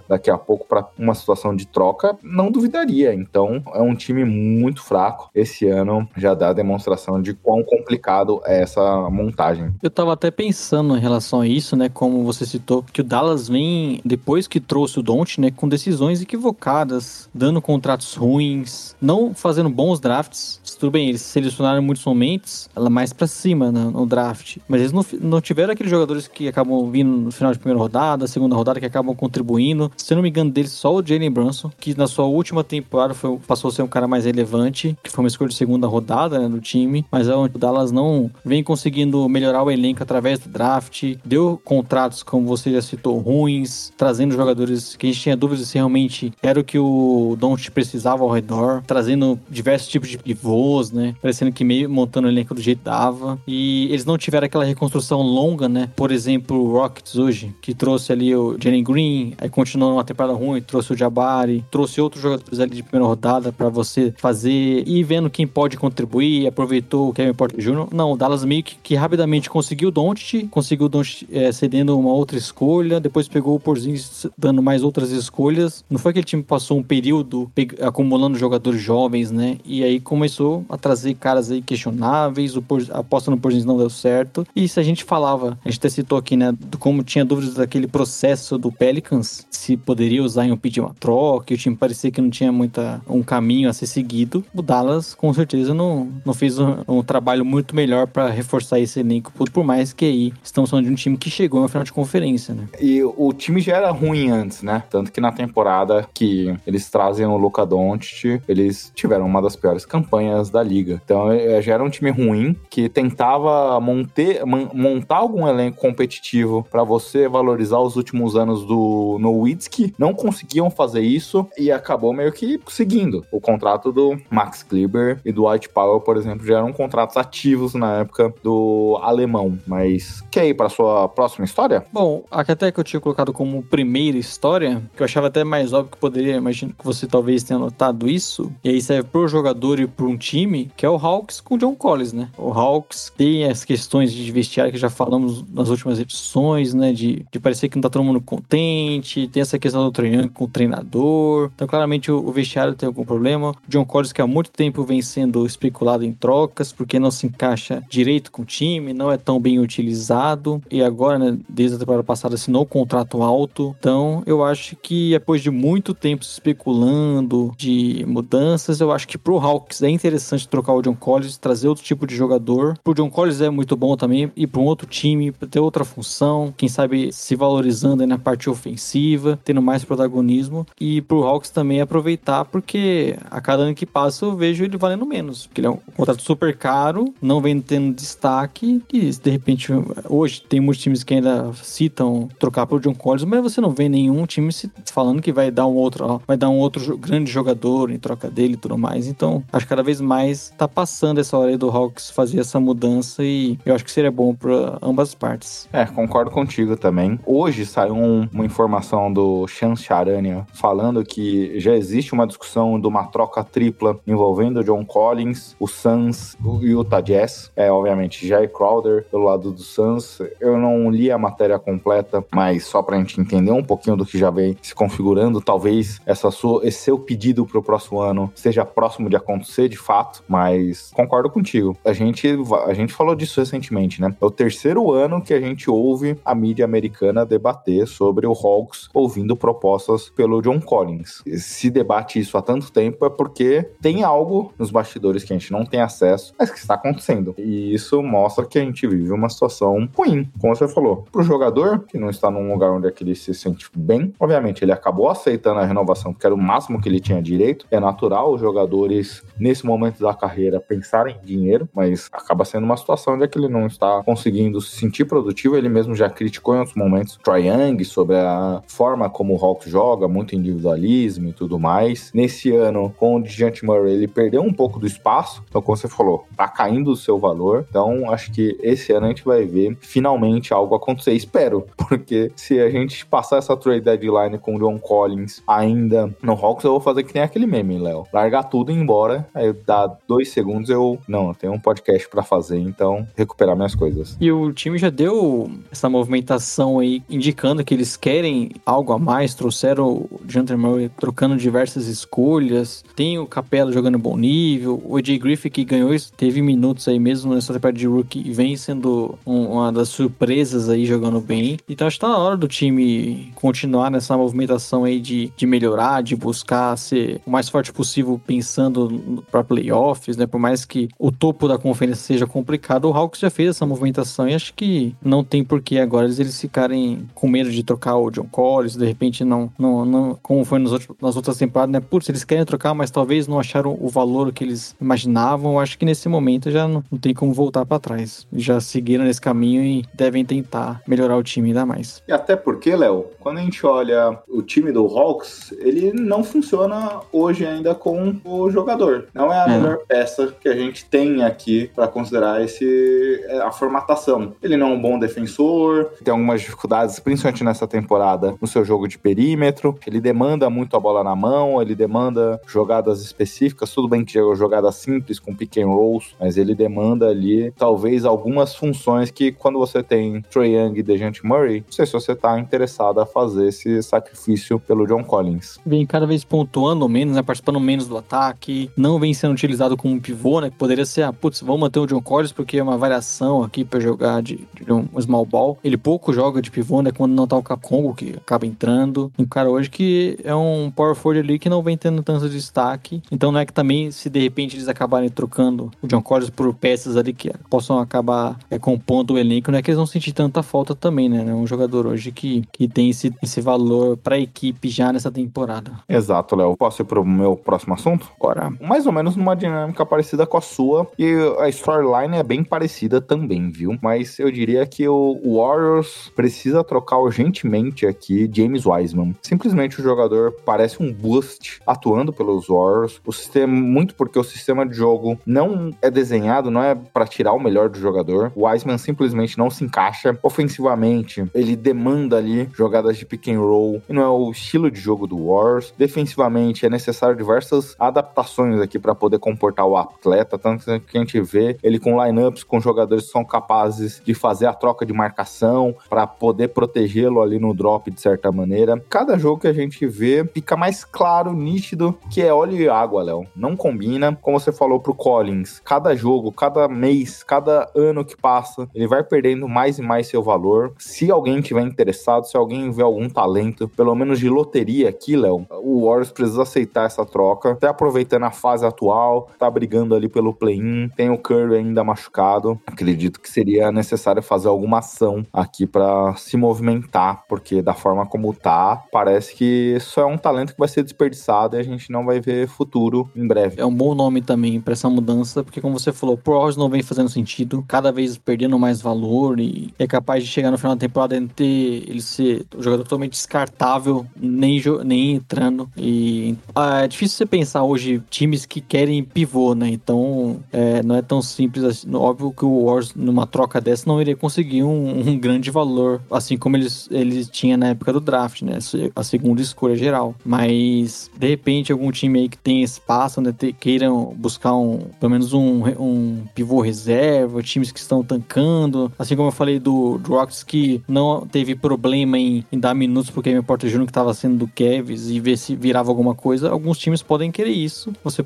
daqui a pouco para uma situação de troca, não duvidaria. Então, é um time muito fraco. Esse ano já dá demonstração de quão complicado é essa montagem. Eu tava até pensando em relação a isso, né, como você citou, que o Dallas vem depois que trouxe o Don't, né, com decisões equivocadas, dando contratos ruins, não fazendo bons drafts. Tudo bem, eles selecionaram muitos momentos, mais para cima né, no draft, mas eles não, não tiveram aqueles jogadores que acabam vindo no final de primeira rodada, segunda rodada que acabam contribuindo. Se eu não me engano deles, só o Jalen Brunson, que na sua última temporada foi, passou a ser um cara mais relevante, que foi uma escolha de segunda rodada né, do time, mas é onde o Dallas não vem conseguindo melhorar o elenco através do draft, deu contratos, como você já citou, ruins, trazendo jogadores que a gente tinha dúvidas se realmente era o que o Don't precisava ao redor, trazendo diversos tipos de pivôs, né, parecendo que meio montando o elenco do jeito dava, e eles não tiveram aquela reconstrução longa, né, por exemplo, o Rockets hoje, que trouxe ali o Jenny Green, aí continuou numa temporada ruim, trouxe o Jabari, trouxe outros jogadores ali de primeira rodada para você fazer e vendo quem pode contribuir, aproveitou o Kevin Porter Jr. Não, o Dallas meio que, que rapidamente conseguiu o Doncic, conseguiu o é, cedendo uma outra escolha, depois pegou o Porzingis dando mais outras escolhas. Não foi que aquele time passou um período acumulando jogadores jovens, né? E aí começou a trazer caras aí questionáveis, o Por, a aposta no Porzingis não deu certo. E se a gente falava, a gente até citou aqui, né, como tinha dúvidas daquele processo do Pelicans, se poderia usar em um pedir uma troca, o time parecia que não tinha muita um caminho a ser seguido. O Dallas, com certeza, não, não fez um, um trabalho muito melhor para reforçar esse elenco, por, mais que aí estamos falando de um time que chegou na final de conferência, né? E o time já era ruim antes, né? Tanto que na temporada que eles trazem o Luca Doncic, eles tiveram uma das piores campanhas da liga. Então é, já era um time ruim que tentava monter, montar algum elenco competitivo para você valorizar os últimos anos do Nowitzki. Não conseguiam fazer isso e acabou meio que seguindo. O contrato do Max Kleber e do White Power, por exemplo, já eram contratos ativos na época do alemão. Mas quer ir para sua próxima história? Bom, a que até que eu tinha colocado como primeira história, que eu achava até mais óbvio que poderia, imagino que você talvez tenha notado isso, e aí serve pro jogador e pro um time, que é o Hawks com o John Collins, né? O Hawks tem as questões de vestiário que já falamos nas últimas edições, né? De, de parecer que não tá todo mundo contente, tem essa questão do treinando com o treinador. Então, claramente, o, o vestiário tem algum problema. John Collins, que há muito tempo vem sendo especulado em trocas, porque não se encaixa direito com o time, não é tão bem utilizado. E agora, né, desde a temporada passada, assinou um contrato alto. Então, eu acho que depois de muito tempo tempo especulando de mudanças. Eu acho que pro Hawks é interessante trocar o John Collins, trazer outro tipo de jogador. Pro John Collins é muito bom também ir para um outro time, ter outra função, quem sabe se valorizando na parte ofensiva, tendo mais protagonismo. E pro Hawks também aproveitar, porque a cada ano que passa eu vejo ele valendo menos. Porque ele é um contrato super caro, não vem tendo destaque, e de repente hoje tem muitos times que ainda citam trocar pro John Collins, mas você não vê nenhum time falando que vai dar um outro, ó, vai dar um outro grande jogador em troca dele e tudo mais. Então, acho que cada vez mais tá passando essa hora aí do Hawks fazer essa mudança e eu acho que seria bom para ambas partes. É, concordo contigo também. Hoje saiu um, uma informação do Sean Charania falando que já existe uma discussão de uma troca tripla envolvendo o John Collins, o Suns, o Utah Jazz. É, obviamente, Jay Crowder pelo lado do Suns. Eu não li a matéria completa, mas só pra gente entender um pouquinho do que já vem se configurando, talvez essa sua, esse seu pedido pro próximo ano seja próximo de acontecer de fato, mas concordo contigo. A gente, a gente falou disso recentemente, né? É o terceiro ano que a gente ouve a mídia americana debater sobre o Hawks ouvindo propostas pelo John Collins. Se debate isso há tanto tempo é porque tem algo nos bastidores que a gente não tem acesso, mas que está acontecendo. E isso mostra que a gente vive uma situação ruim, como você falou. Pro jogador, que não está num lugar onde é ele se sente bem, obviamente ele acabou aceitando a renovação, porque era o máximo que ele tinha direito. É natural os jogadores, nesse momento da carreira, pensarem em dinheiro, mas acaba sendo uma situação onde é ele não está conseguindo se sentir produtivo. Ele mesmo já criticou em outros momentos Troy Young sobre a forma como o Hawks joga, muito individualismo e tudo mais. Nesse ano, com o Dejante Murray, ele perdeu um pouco do espaço, então como você falou, tá caindo o seu valor. Então acho que esse ano a gente vai ver finalmente algo acontecer. Espero, porque se a gente passar essa trade deadline com o John Collins ainda no Hawks, eu vou fazer que nem aquele meme, Léo. Largar tudo e ir embora, aí dá dois segundos eu. Não, eu tenho um podcast para fazer, então recuperar minhas coisas. E o time já deu essa movimentação aí, indicando que eles querem algo a mais, trouxeram o Janter Murray trocando diversas escolhas, tem o Capela jogando bom nível, o AJ Griffith que ganhou, teve minutos aí mesmo nessa temporada de rookie, vem sendo um, uma das surpresas aí jogando bem. Então acho que tá na hora do time continuar nessa movimentação aí de, de melhorar, de buscar ser o mais forte possível pensando para playoffs, né? Por mais que o topo da conferência seja complicado, o Hawks já fez essa movimentação e acho que não tem por que agora eles, eles ficarem com medo de trocar o John Collins, de repente não, não, não como foi nos outros, nas outras temporadas, né? Putz, eles querem trocar, mas talvez não acharam o valor que eles imaginavam. Acho que nesse momento já não, não tem como voltar para trás. Já seguiram nesse caminho e devem tentar melhorar o time ainda mais. E até porque, Léo, quando a gente olha o time do Hawks, ele não funciona hoje ainda com o jogador. Não é a é. melhor peça que a gente tem aqui para considerar esse a formatação. Ele não é um bom defensor, tem algumas dificuldades, principalmente nessa temporada, no seu jogo de perímetro. Ele demanda muito a bola na mão, ele demanda jogadas específicas. Tudo bem que é jogadas simples com pick and rolls, mas ele demanda ali talvez algumas funções que quando você tem Troy Young e Dejante Murray, não sei se você tá interessado a fazer esse sacrifício pelo John Collins. Vem cada vez pontuando menos, né, participando menos do ataque, não vem sendo utilizado como pivô, né, poderia ser, ah, putz, vamos manter o John Collins porque é uma variação aqui para jogar de, de, um small ball. Ele pouco joga de pivô, né, quando não tá o Capongo, que acaba entrando. Um cara hoje que é um power forward ali que não vem tendo tanto destaque. Então não é que também, se de repente eles acabarem trocando o John Collins por peças ali que possam acabar é, compondo o elenco, não é que eles vão sentir tanta falta também, né? É um jogador hoje que, que tem esse, esse valor para a equipe já nessa temporada. Exato, Léo. Posso ir pro meu próximo assunto? Bora. Mais ou menos numa dinâmica parecida com a sua e a storyline é bem parecida também, viu? Mas eu diria que o Warriors precisa trocar urgentemente aqui James Wiseman. Simplesmente o jogador parece um boost atuando pelos Warriors. O sistema, muito porque o sistema de jogo não é desenhado, não é para tirar o melhor do jogador. O Wiseman simplesmente não se encaixa ofensivamente. Ele demanda ali jogadas de pick and roll e não é o estilo de jogo do Warriors. Defensivamente é necessário diversas adaptações aqui para poder comportar o atleta, tanto que a gente vê ele com lineups com jogadores que são capazes de fazer a troca de marcação para poder protegê-lo ali no drop de certa maneira. Cada jogo que a gente vê fica mais claro, nítido que é óleo e água, Léo. Não combina, como você falou pro Collins. Cada jogo, cada mês, cada ano que passa, ele vai perdendo mais e mais seu valor. Se alguém tiver interessado, se alguém vê algum talento, pelo menos de loteria aqui Léo, o Warriors precisa aceitar essa troca, até aproveitando a fase atual, tá brigando ali pelo play-in, tem o Curry ainda machucado. Acredito que seria necessário fazer alguma ação aqui para se movimentar, porque da forma como tá, parece que só é um talento que vai ser desperdiçado e a gente não vai ver futuro em breve. É um bom nome também para essa mudança, porque como você falou, pro Warriors não vem fazendo sentido, cada vez perdendo mais valor e é capaz de chegar no final da temporada e ter ele ser um jogador totalmente descartável, nem, nem entrando. E ah, é difícil você pensar hoje times que querem pivô, né? Então é, não é tão simples assim. Óbvio que o Warriors, numa troca dessa, não iria conseguir um, um grande valor, assim como eles, eles tinham na época do draft, né? A segunda escolha geral. Mas, de repente, algum time aí que tem espaço, né? Queiram buscar um, pelo menos um, um pivô reserva, times que estão tancando. Assim como eu falei do, do que não teve problema em, em dar minutos pro Kevin Porter Jr., que estava sendo do Kevs, e ver se virava alguma coisa. Alguns times podem querer isso. Você,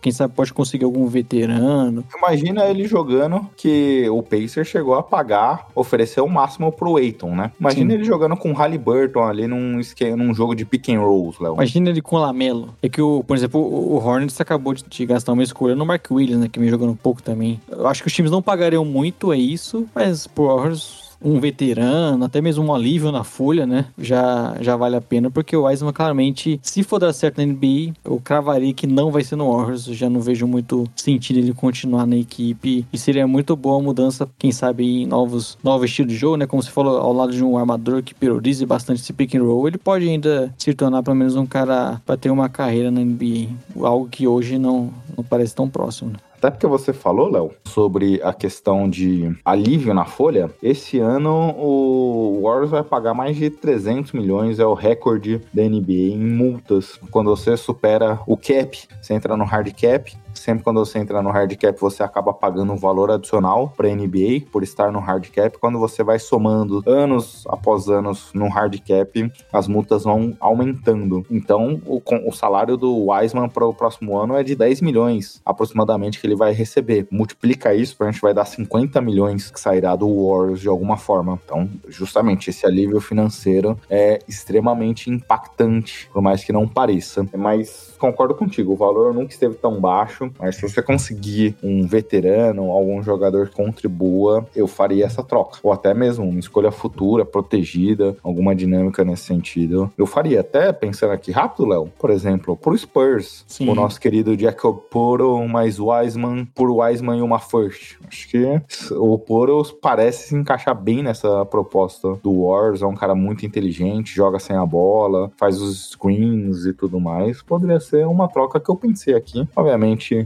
quem sabe, pode conseguir algum veterano. Imagina ele jogando que o Pacer chegou a pagar, oferecer o máximo pro Aiton, né? Imagina Sim. ele jogando com o Halliburton ali num, num jogo de pick and rolls, Léo. Imagina ele com o Lamelo. É que, o, por exemplo, o, Hornets acabou de, de gastar uma escolha no Mark Williams, né? Que vem jogando um pouco também. Eu acho que os times não pagariam muito, é isso, mas por um veterano, até mesmo um alívio na folha, né? Já, já vale a pena, porque o Wiseman claramente, se for dar certo na NBA, eu cravaria que não vai ser no Warriors. Já não vejo muito sentido ele continuar na equipe. E seria muito boa a mudança, quem sabe, em novos, novos estilos de jogo, né? Como você falou, ao lado de um armador que priorize bastante esse pick and roll, ele pode ainda se tornar pelo menos um cara para ter uma carreira na NBA. Algo que hoje não, não parece tão próximo, né? Até porque você falou, Léo, sobre a questão de alívio na folha. Esse ano o Warriors vai pagar mais de 300 milhões, é o recorde da NBA em multas. Quando você supera o cap, você entra no hard cap, Sempre quando você entra no hard cap, você acaba pagando um valor adicional para NBA por estar no hard cap. Quando você vai somando anos após anos no hard cap, as multas vão aumentando. Então, o, o salário do Wiseman para o próximo ano é de 10 milhões aproximadamente que ele vai receber. Multiplica isso, a gente vai dar 50 milhões que sairá do Warriors de alguma forma. Então, justamente esse alívio financeiro é extremamente impactante, por mais que não pareça. Mas concordo contigo, o valor nunca esteve tão baixo, mas se você conseguir um veterano, algum jogador que contribua, eu faria essa troca. Ou até mesmo uma escolha futura, protegida, alguma dinâmica nesse sentido. Eu faria. Até pensando aqui rápido, Léo, por exemplo, pro Spurs, Sim. o nosso querido Jacob Poro mais Wiseman, por Wiseman e uma first. Acho que o Poro parece se encaixar bem nessa proposta do Wars. É um cara muito inteligente, joga sem a bola, faz os screens e tudo mais. Poderia ser ser uma troca que eu pensei aqui. Obviamente,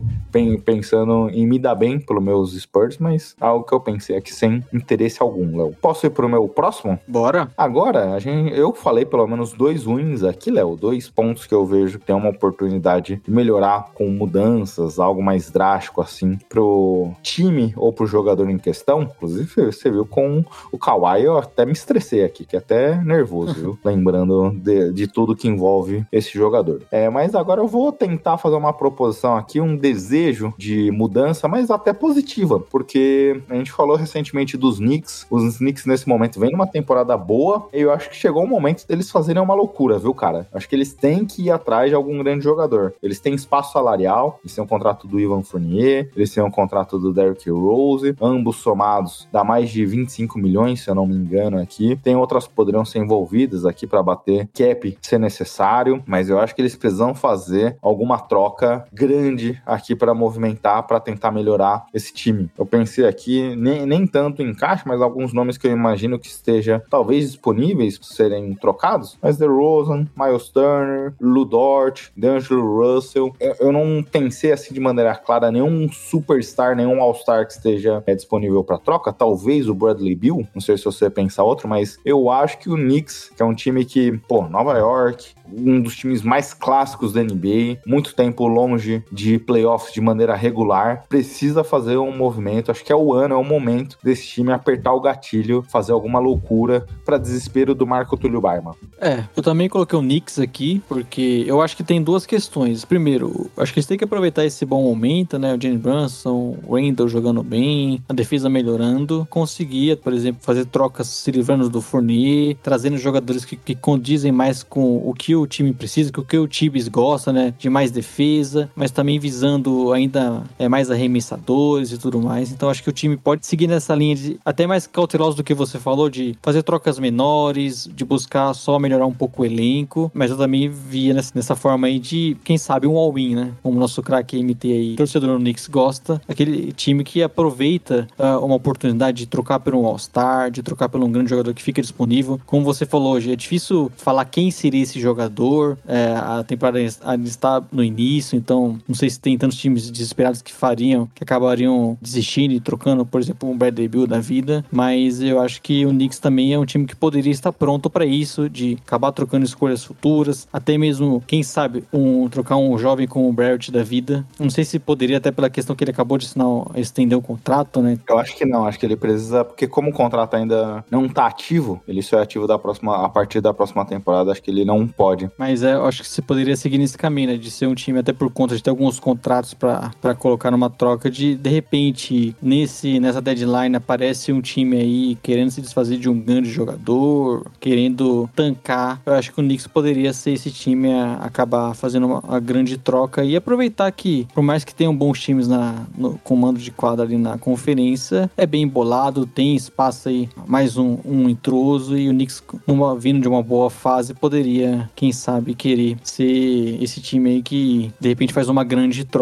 pensando em me dar bem pelos meus Spurs, mas algo que eu pensei aqui sem interesse algum, Léo. Posso ir pro meu próximo? Bora. Agora, a gente, eu falei pelo menos dois wins aqui, Léo. Dois pontos que eu vejo que tem uma oportunidade de melhorar com mudanças, algo mais drástico assim, pro time ou pro jogador em questão. Inclusive, você viu com o Kawhi, eu até me estressei aqui, que é até nervoso, viu? Lembrando de, de tudo que envolve esse jogador. É, mas agora Agora eu vou tentar fazer uma proposição aqui, um desejo de mudança, mas até positiva, porque a gente falou recentemente dos Knicks. Os Knicks nesse momento vêm numa temporada boa, e eu acho que chegou o momento deles fazerem uma loucura, viu, cara? Acho que eles têm que ir atrás de algum grande jogador. Eles têm espaço salarial, eles têm um contrato do Ivan Fournier, eles têm um contrato do Derrick Rose, ambos somados dá mais de 25 milhões, se eu não me engano, aqui. Tem outras que poderiam ser envolvidas aqui para bater cap se necessário, mas eu acho que eles precisam fazer alguma troca grande aqui para movimentar, para tentar melhorar esse time. Eu pensei aqui, nem, nem tanto em caixa, mas alguns nomes que eu imagino que esteja talvez disponíveis para serem trocados. Mas The Rosen, Miles Turner, Ludort, D'Angelo Russell. Eu, eu, não pensei assim de maneira clara nenhum superstar, nenhum all-star que esteja é, disponível para troca. Talvez o Bradley Bill, não sei se você pensa outro, mas eu acho que o Knicks, que é um time que, pô, Nova York, um dos times mais clássicos da NBA, muito tempo longe de play playoffs de maneira regular, precisa fazer um movimento. Acho que é o ano, é o momento desse time apertar o gatilho, fazer alguma loucura para desespero do Marco Túlio Barman. É, eu também coloquei o Knicks aqui, porque eu acho que tem duas questões. Primeiro, acho que eles têm que aproveitar esse bom momento, né? O Jane Brunson, o Randall jogando bem, a defesa melhorando. Conseguia, por exemplo, fazer trocas se livrando do Fournier, trazendo jogadores que, que condizem mais com o que o time precisa, com o que o Tibbs gosta, né? De mais defesa, mas também visando ainda é, mais arremessadores e tudo mais. Então acho que o time pode seguir nessa linha de até mais cauteloso do que você falou, de fazer trocas menores, de buscar só melhorar um pouco o elenco, mas eu também via nessa, nessa forma aí de, quem sabe, um all-in, né? Como o nosso craque MT aí, torcedor do Knicks gosta, aquele time que aproveita uh, uma oportunidade de trocar por um All-Star, de trocar por um grande jogador que fica disponível. Como você falou hoje, é difícil falar quem seria esse jogador, é, a temporada está no início, então não sei se tem tantos times desesperados que fariam, que acabariam desistindo e trocando, por exemplo, um Bradley Bill da vida, mas eu acho que o Knicks também é um time que poderia estar pronto para isso, de acabar trocando escolhas futuras, até mesmo, quem sabe, um, trocar um jovem com o Barrett da vida. Não sei se poderia, até pela questão que ele acabou de assinar, estender o contrato, né? Eu acho que não, acho que ele precisa, porque como o contrato ainda não tá ativo, ele só é ativo da próxima, a partir da próxima temporada, acho que ele não pode. Mas é, eu acho que você poderia seguir nesse caminho, né? De ser um time, até por conta de ter alguns contratos para colocar numa troca, de de repente, nesse, nessa deadline, aparece um time aí querendo se desfazer de um grande jogador, querendo tancar. Eu acho que o Knicks poderia ser esse time a acabar fazendo uma, uma grande troca e aproveitar que, por mais que tenham bons times na, no comando de quadra ali na conferência, é bem embolado, tem espaço aí, mais um, um intruso e o Knicks, numa, vindo de uma boa fase, poderia, quem sabe, querer ser esse time aí que de repente faz uma grande troca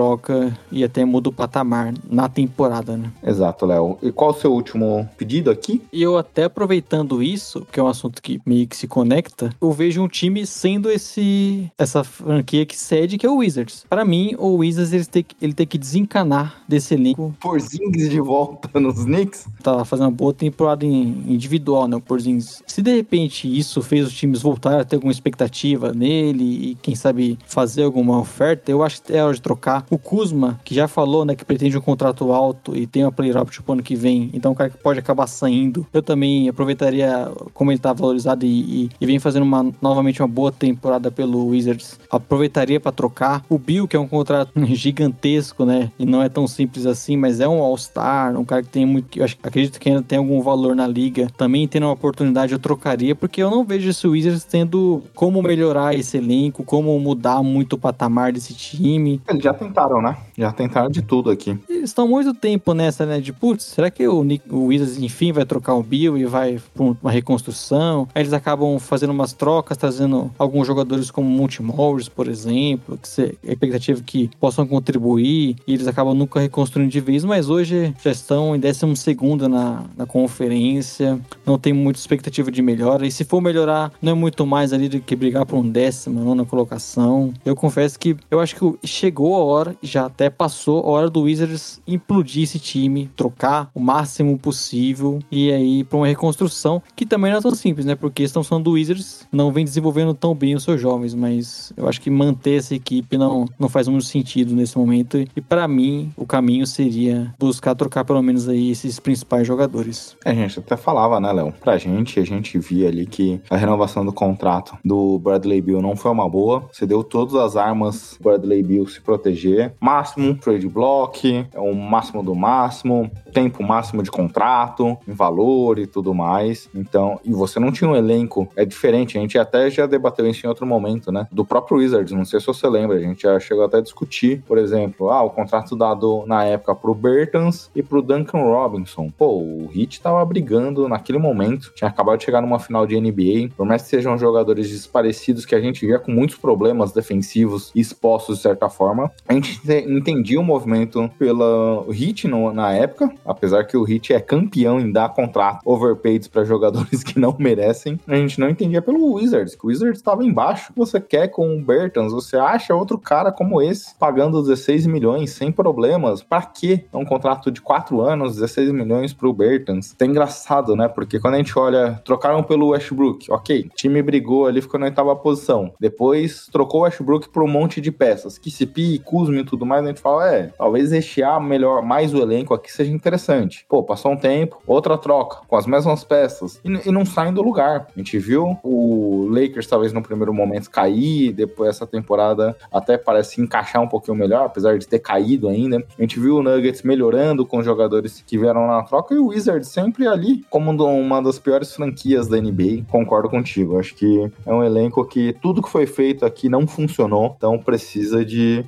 e até muda o patamar na temporada, né? Exato, Léo. E qual o seu último pedido aqui? E eu até aproveitando isso, que é um assunto que meio que se conecta, eu vejo um time sendo esse essa franquia que cede, que é o Wizards. Para mim, o Wizards ele tem, ele tem que desencanar desse elenco. Porzingis de volta nos Knicks? Tá fazendo uma boa temporada individual, né? O Porzingis. Se de repente isso fez os times voltar a ter alguma expectativa nele e quem sabe fazer alguma oferta, eu acho que é hora de trocar. O Kuzma, que já falou, né, que pretende um contrato alto e tem uma player option pro ano que vem, então o cara que pode acabar saindo. Eu também aproveitaria como ele tá valorizado e, e, e vem fazendo uma, novamente uma boa temporada pelo Wizards. Aproveitaria para trocar. O Bill, que é um contrato gigantesco, né? E não é tão simples assim, mas é um All-Star, um cara que tem muito. Eu acho, acredito que ainda tem algum valor na liga. Também tendo uma oportunidade, eu trocaria, porque eu não vejo esse Wizards tendo como melhorar esse elenco, como mudar muito o patamar desse time. Eles já tentaram, né? Já tentaram de tudo aqui. Eles estão muito tempo nessa, né? De putz, será que o, Nick, o Wizards enfim vai trocar o Bill e vai pra uma reconstrução? Aí eles acabam fazendo umas trocas, trazendo alguns jogadores como Monty Morris, por exemplo, que se, a expectativa que possam contribuir e eles acabam nunca reconstruindo de vez, mas hoje já estão em 12 segundo na, na conferência, não tem muita expectativa de melhora. E se for melhorar, não é muito mais ali do que brigar por um décimo, nona colocação. Eu confesso que eu acho que chegou a hora, já até passou a hora do Wizards implodir esse time, trocar o máximo possível e aí para uma reconstrução que também não é tão simples, né? Porque estão sendo do Wizards, não vem desenvolvendo tão bem os seus jovens, mas eu acho que manter essa equipe não, não faz muito sentido nesse momento. E para mim, o caminho seria buscar trocar pelo menos aí esses principais jogadores. É, gente até falava, né, Léo? Pra gente, a gente via ali que a renovação do contrato do Bradley Bill não foi uma boa. Você deu todas as armas Bradley Bill se Máximo trade block, é o máximo do máximo, tempo máximo de contrato, em valor e tudo mais. Então, e você não tinha um elenco, é diferente. A gente até já debateu isso em outro momento, né? Do próprio Wizards, não sei se você lembra, a gente já chegou até a discutir, por exemplo, ah, o contrato dado na época pro Bertans e pro Duncan Robinson. Pô, o Heat tava brigando naquele momento, tinha acabado de chegar numa final de NBA, por mais que sejam jogadores desparecidos que a gente via com muitos problemas defensivos expostos de certa forma, gente entendia o movimento pela Heat no, na época, apesar que o Heat é campeão em dar contrato overpaid para jogadores que não merecem, a gente não entendia pelo Wizards, que o Wizards estava embaixo. Você quer com o Bertans, você acha outro cara como esse, pagando 16 milhões sem problemas. Para quê? É um contrato de 4 anos, 16 milhões pro Bertans. É engraçado, né? Porque quando a gente olha, trocaram pelo Westbrook, ok, o time brigou ali, ficou na oitava posição. Depois trocou o Westbrook por um monte de peças. KCP, E tudo mais, a gente fala, é, talvez rechear melhor, mais o elenco aqui seja interessante. Pô, passou um tempo, outra troca, com as mesmas peças, e, e não saem do lugar. A gente viu o Lakers talvez no primeiro momento cair, depois essa temporada até parece encaixar um pouquinho melhor, apesar de ter caído ainda. A gente viu o Nuggets melhorando com jogadores que vieram na troca e o Wizards sempre ali como uma das piores franquias da NBA. Concordo contigo. Acho que é um elenco que tudo que foi feito aqui não funcionou, então precisa de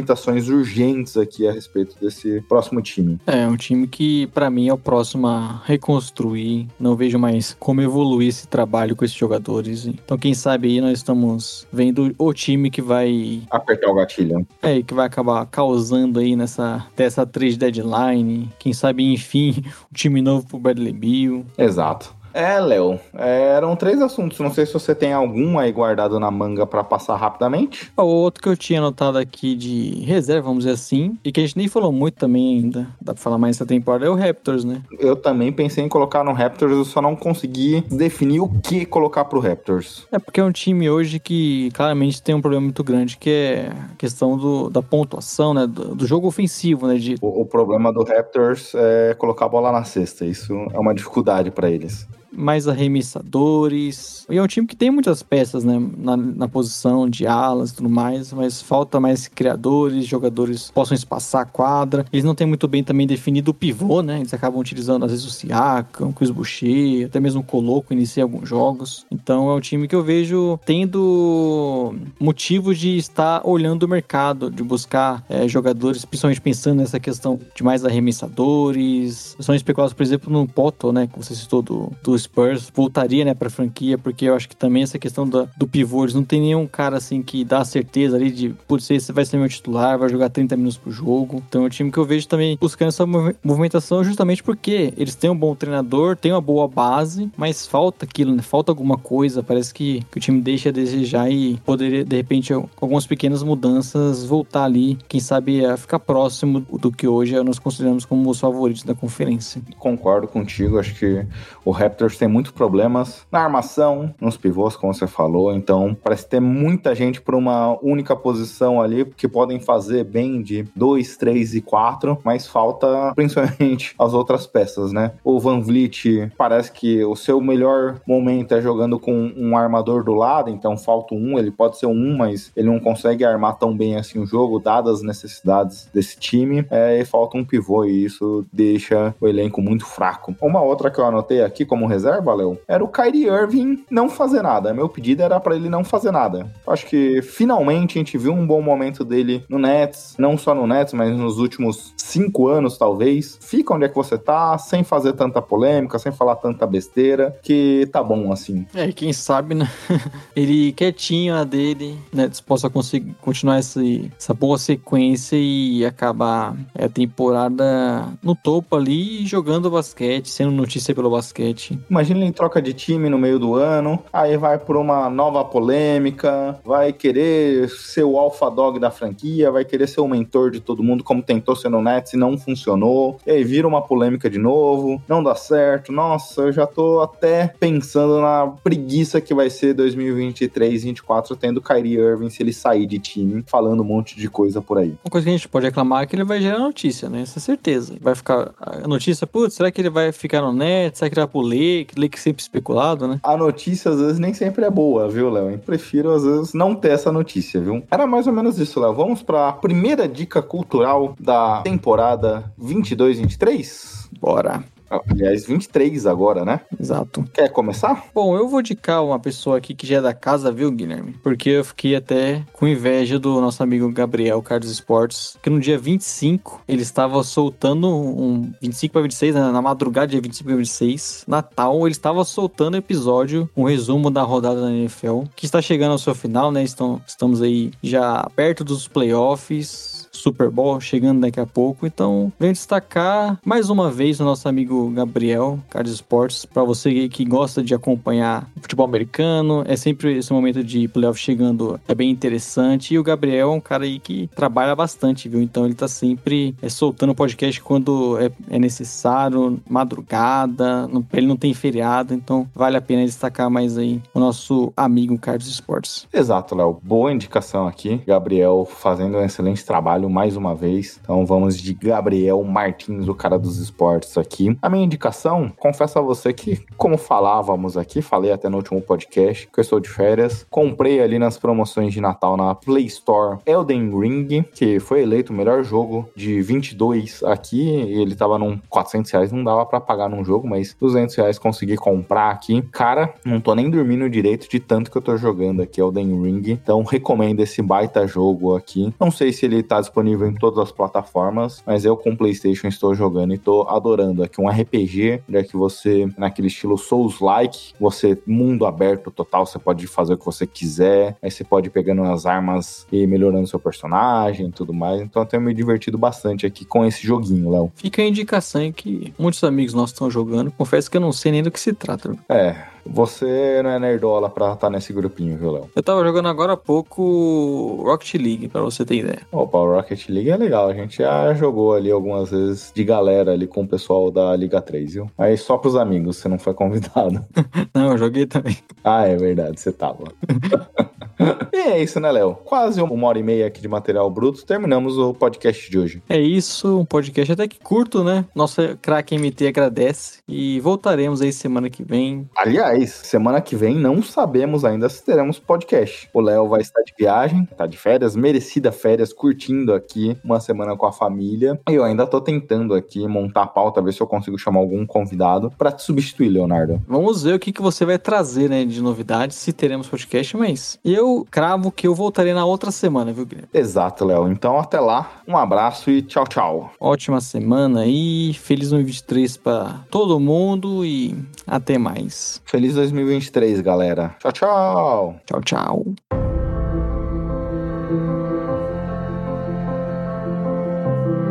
movimentações urgentes aqui a respeito desse próximo time. É, um time que para mim é o próximo a reconstruir. Não vejo mais como evoluir esse trabalho com esses jogadores. Então, quem sabe aí nós estamos vendo o time que vai apertar o gatilho. É, que vai acabar causando aí nessa dessa trade deadline. Quem sabe, enfim, o time novo pro Bradley Bill. Exato. É, Léo, eram três assuntos. Não sei se você tem algum aí guardado na manga para passar rapidamente. O outro que eu tinha anotado aqui de reserva, vamos dizer assim, e que a gente nem falou muito também ainda, dá pra falar mais essa temporada, é o Raptors, né? Eu também pensei em colocar no Raptors, eu só não consegui definir o que colocar pro Raptors. É porque é um time hoje que claramente tem um problema muito grande, que é a questão do, da pontuação, né? Do, do jogo ofensivo, né? De... O, o problema do Raptors é colocar a bola na cesta. Isso é uma dificuldade para eles mais arremessadores. E é um time que tem muitas peças, né? Na, na posição de alas e tudo mais, mas falta mais criadores, jogadores que possam espaçar a quadra. Eles não têm muito bem também definido o pivô, né? Eles acabam utilizando às vezes o Siakam, o Chris Boucher, até mesmo o Coloco inicia alguns jogos. Então é um time que eu vejo tendo motivos de estar olhando o mercado, de buscar é, jogadores, principalmente pensando nessa questão de mais arremessadores. São especulados, por exemplo, no Poto, né? Que você citou do, do Spurs voltaria, né, pra franquia, porque eu acho que também essa questão do, pivô, eles não tem nenhum cara assim que dá certeza ali de, por ser, você vai ser meu titular, vai jogar 30 minutos por jogo. Então é um time que eu vejo também buscando essa movimentação justamente porque eles têm um bom treinador, têm uma boa base, mas falta aquilo, né? Falta alguma coisa, parece que, que o time deixa a desejar e poderia, de repente, algumas pequenas mudanças, voltar ali, quem sabe, a ficar próximo do que hoje nós consideramos como os favoritos da conferência. Concordo contigo, acho que o Raptors Raptors tem muitos problemas na armação, nos pivôs, como você falou. Então, parece ter muita gente por uma única posição ali, que podem fazer bem de 2, 3 e 4, mas falta principalmente as outras peças, né? O Van Vliet parece que o seu melhor momento é jogando com um armador do lado, então falta um, ele pode ser um, mas ele não consegue armar tão bem assim o jogo, dadas as necessidades desse time. É, e falta um pivô, e isso deixa o elenco muito fraco. Uma outra que eu anotei aqui como Léo, era o Kyrie Irving não fazer nada. Meu pedido era para ele não fazer nada. Acho que finalmente a gente viu um bom momento dele no Nets, não só no Nets, mas nos últimos cinco anos, talvez. Fica onde é que você tá, sem fazer tanta polêmica, sem falar tanta besteira, que tá bom assim. É, quem sabe, né? ele quietinho a dele, né? Possa conseguir continuar esse, essa boa sequência e acabar a temporada no topo ali, jogando basquete, sendo notícia pelo basquete. Imagina ele troca de time no meio do ano, aí vai por uma nova polêmica, vai querer ser o alpha dog da franquia, vai querer ser o mentor de todo mundo, como tentou ser no Nets e não funcionou. E aí vira uma polêmica de novo, não dá certo. Nossa, eu já tô até pensando na preguiça que vai ser 2023, 2024 tendo Kyrie Irving se ele sair de time, falando um monte de coisa por aí. Uma coisa que a gente pode reclamar é que ele vai gerar notícia, né? Essa é certeza. Vai ficar a notícia, putz, será que ele vai ficar no Nets? Será que ele vai pro Lake, Lake sempre especulado, né? A notícia às vezes nem sempre é boa, viu, Léo? Eu prefiro às vezes não ter essa notícia, viu? Era mais ou menos isso, Léo. Vamos para a primeira dica cultural da temporada 22-23? Bora. Aliás, 23 agora, né? Exato. Quer começar? Bom, eu vou indicar uma pessoa aqui que já é da casa, viu, Guilherme? Porque eu fiquei até com inveja do nosso amigo Gabriel Carlos Esportes, que no dia 25 ele estava soltando um 25 para 26, né? na madrugada, dia 25 para 26, Natal, ele estava soltando episódio, um resumo da rodada da NFL, que está chegando ao seu final, né? Estão, estamos aí já perto dos playoffs Super Bowl chegando daqui a pouco. Então, venho destacar mais uma vez o nosso amigo Gabriel, Carlos Esportes, para você que gosta de acompanhar o futebol americano. É sempre esse momento de playoff chegando, é bem interessante. E o Gabriel é um cara aí que trabalha bastante, viu? Então ele tá sempre é, soltando podcast quando é, é necessário, madrugada, não, ele não tem feriado, então vale a pena destacar mais aí o nosso amigo Carlos Esportes. Exato, Léo. Boa indicação aqui. Gabriel fazendo um excelente trabalho mais uma vez. Então vamos de Gabriel Martins, o cara dos esportes aqui. A minha indicação, confesso a você que, como falávamos aqui, falei até no último podcast, que eu estou de férias, comprei ali nas promoções de Natal na Play Store Elden Ring, que foi eleito o melhor jogo de 22 aqui. Ele tava num 400 reais, não dava para pagar num jogo, mas 200 reais consegui comprar aqui. Cara, não tô nem dormindo direito de tanto que eu tô jogando aqui Elden Ring. Então recomendo esse baita jogo aqui. Não sei se ele tá disponível em todas as plataformas, mas eu com PlayStation estou jogando e tô adorando aqui um RPG, já que você naquele estilo Souls-like, você mundo aberto total, você pode fazer o que você quiser, aí você pode ir pegando as armas e melhorando seu personagem e tudo mais. Então eu tenho me divertido bastante aqui com esse joguinho, Léo. Fica a indicação que muitos amigos nossos estão jogando. Confesso que eu não sei nem do que se trata. É, você não é nerdola pra estar tá nesse grupinho, viu, Léo? Eu tava jogando agora há pouco Rocket League, pra você ter ideia. Opa, o Rocket League é legal. A gente já jogou ali algumas vezes de galera ali com o pessoal da Liga 3, viu? Aí só pros amigos, você não foi convidado. não, eu joguei também. Ah, é verdade, você tava. e é isso, né, Léo? Quase uma hora e meia aqui de material bruto. Terminamos o podcast de hoje. É isso, um podcast até que curto, né? Nossa craque MT agradece. E voltaremos aí semana que vem. Aliás, semana que vem não sabemos ainda se teremos podcast. O Léo vai estar de viagem, tá de férias, merecida férias, curtindo aqui uma semana com a família. E eu ainda tô tentando aqui montar a pauta, ver se eu consigo chamar algum convidado para te substituir, Leonardo. Vamos ver o que, que você vai trazer, né, de novidades, se teremos podcast, mas eu cravo que eu voltarei na outra semana, viu, Guilherme? Exato, Léo. Então até lá, um abraço e tchau, tchau. Ótima semana aí, feliz 2023 para todo mundo e até mais. Feliz 2023, galera. Tchau, tchau. Tchau, tchau.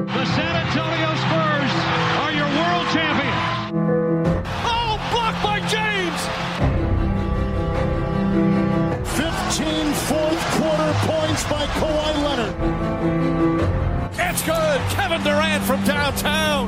The San Antonio Spurs are your world champions. Oh, blocked by James. 15 fourth quarter points by Kawhi Leonard. It's good. Kevin Durant from downtown.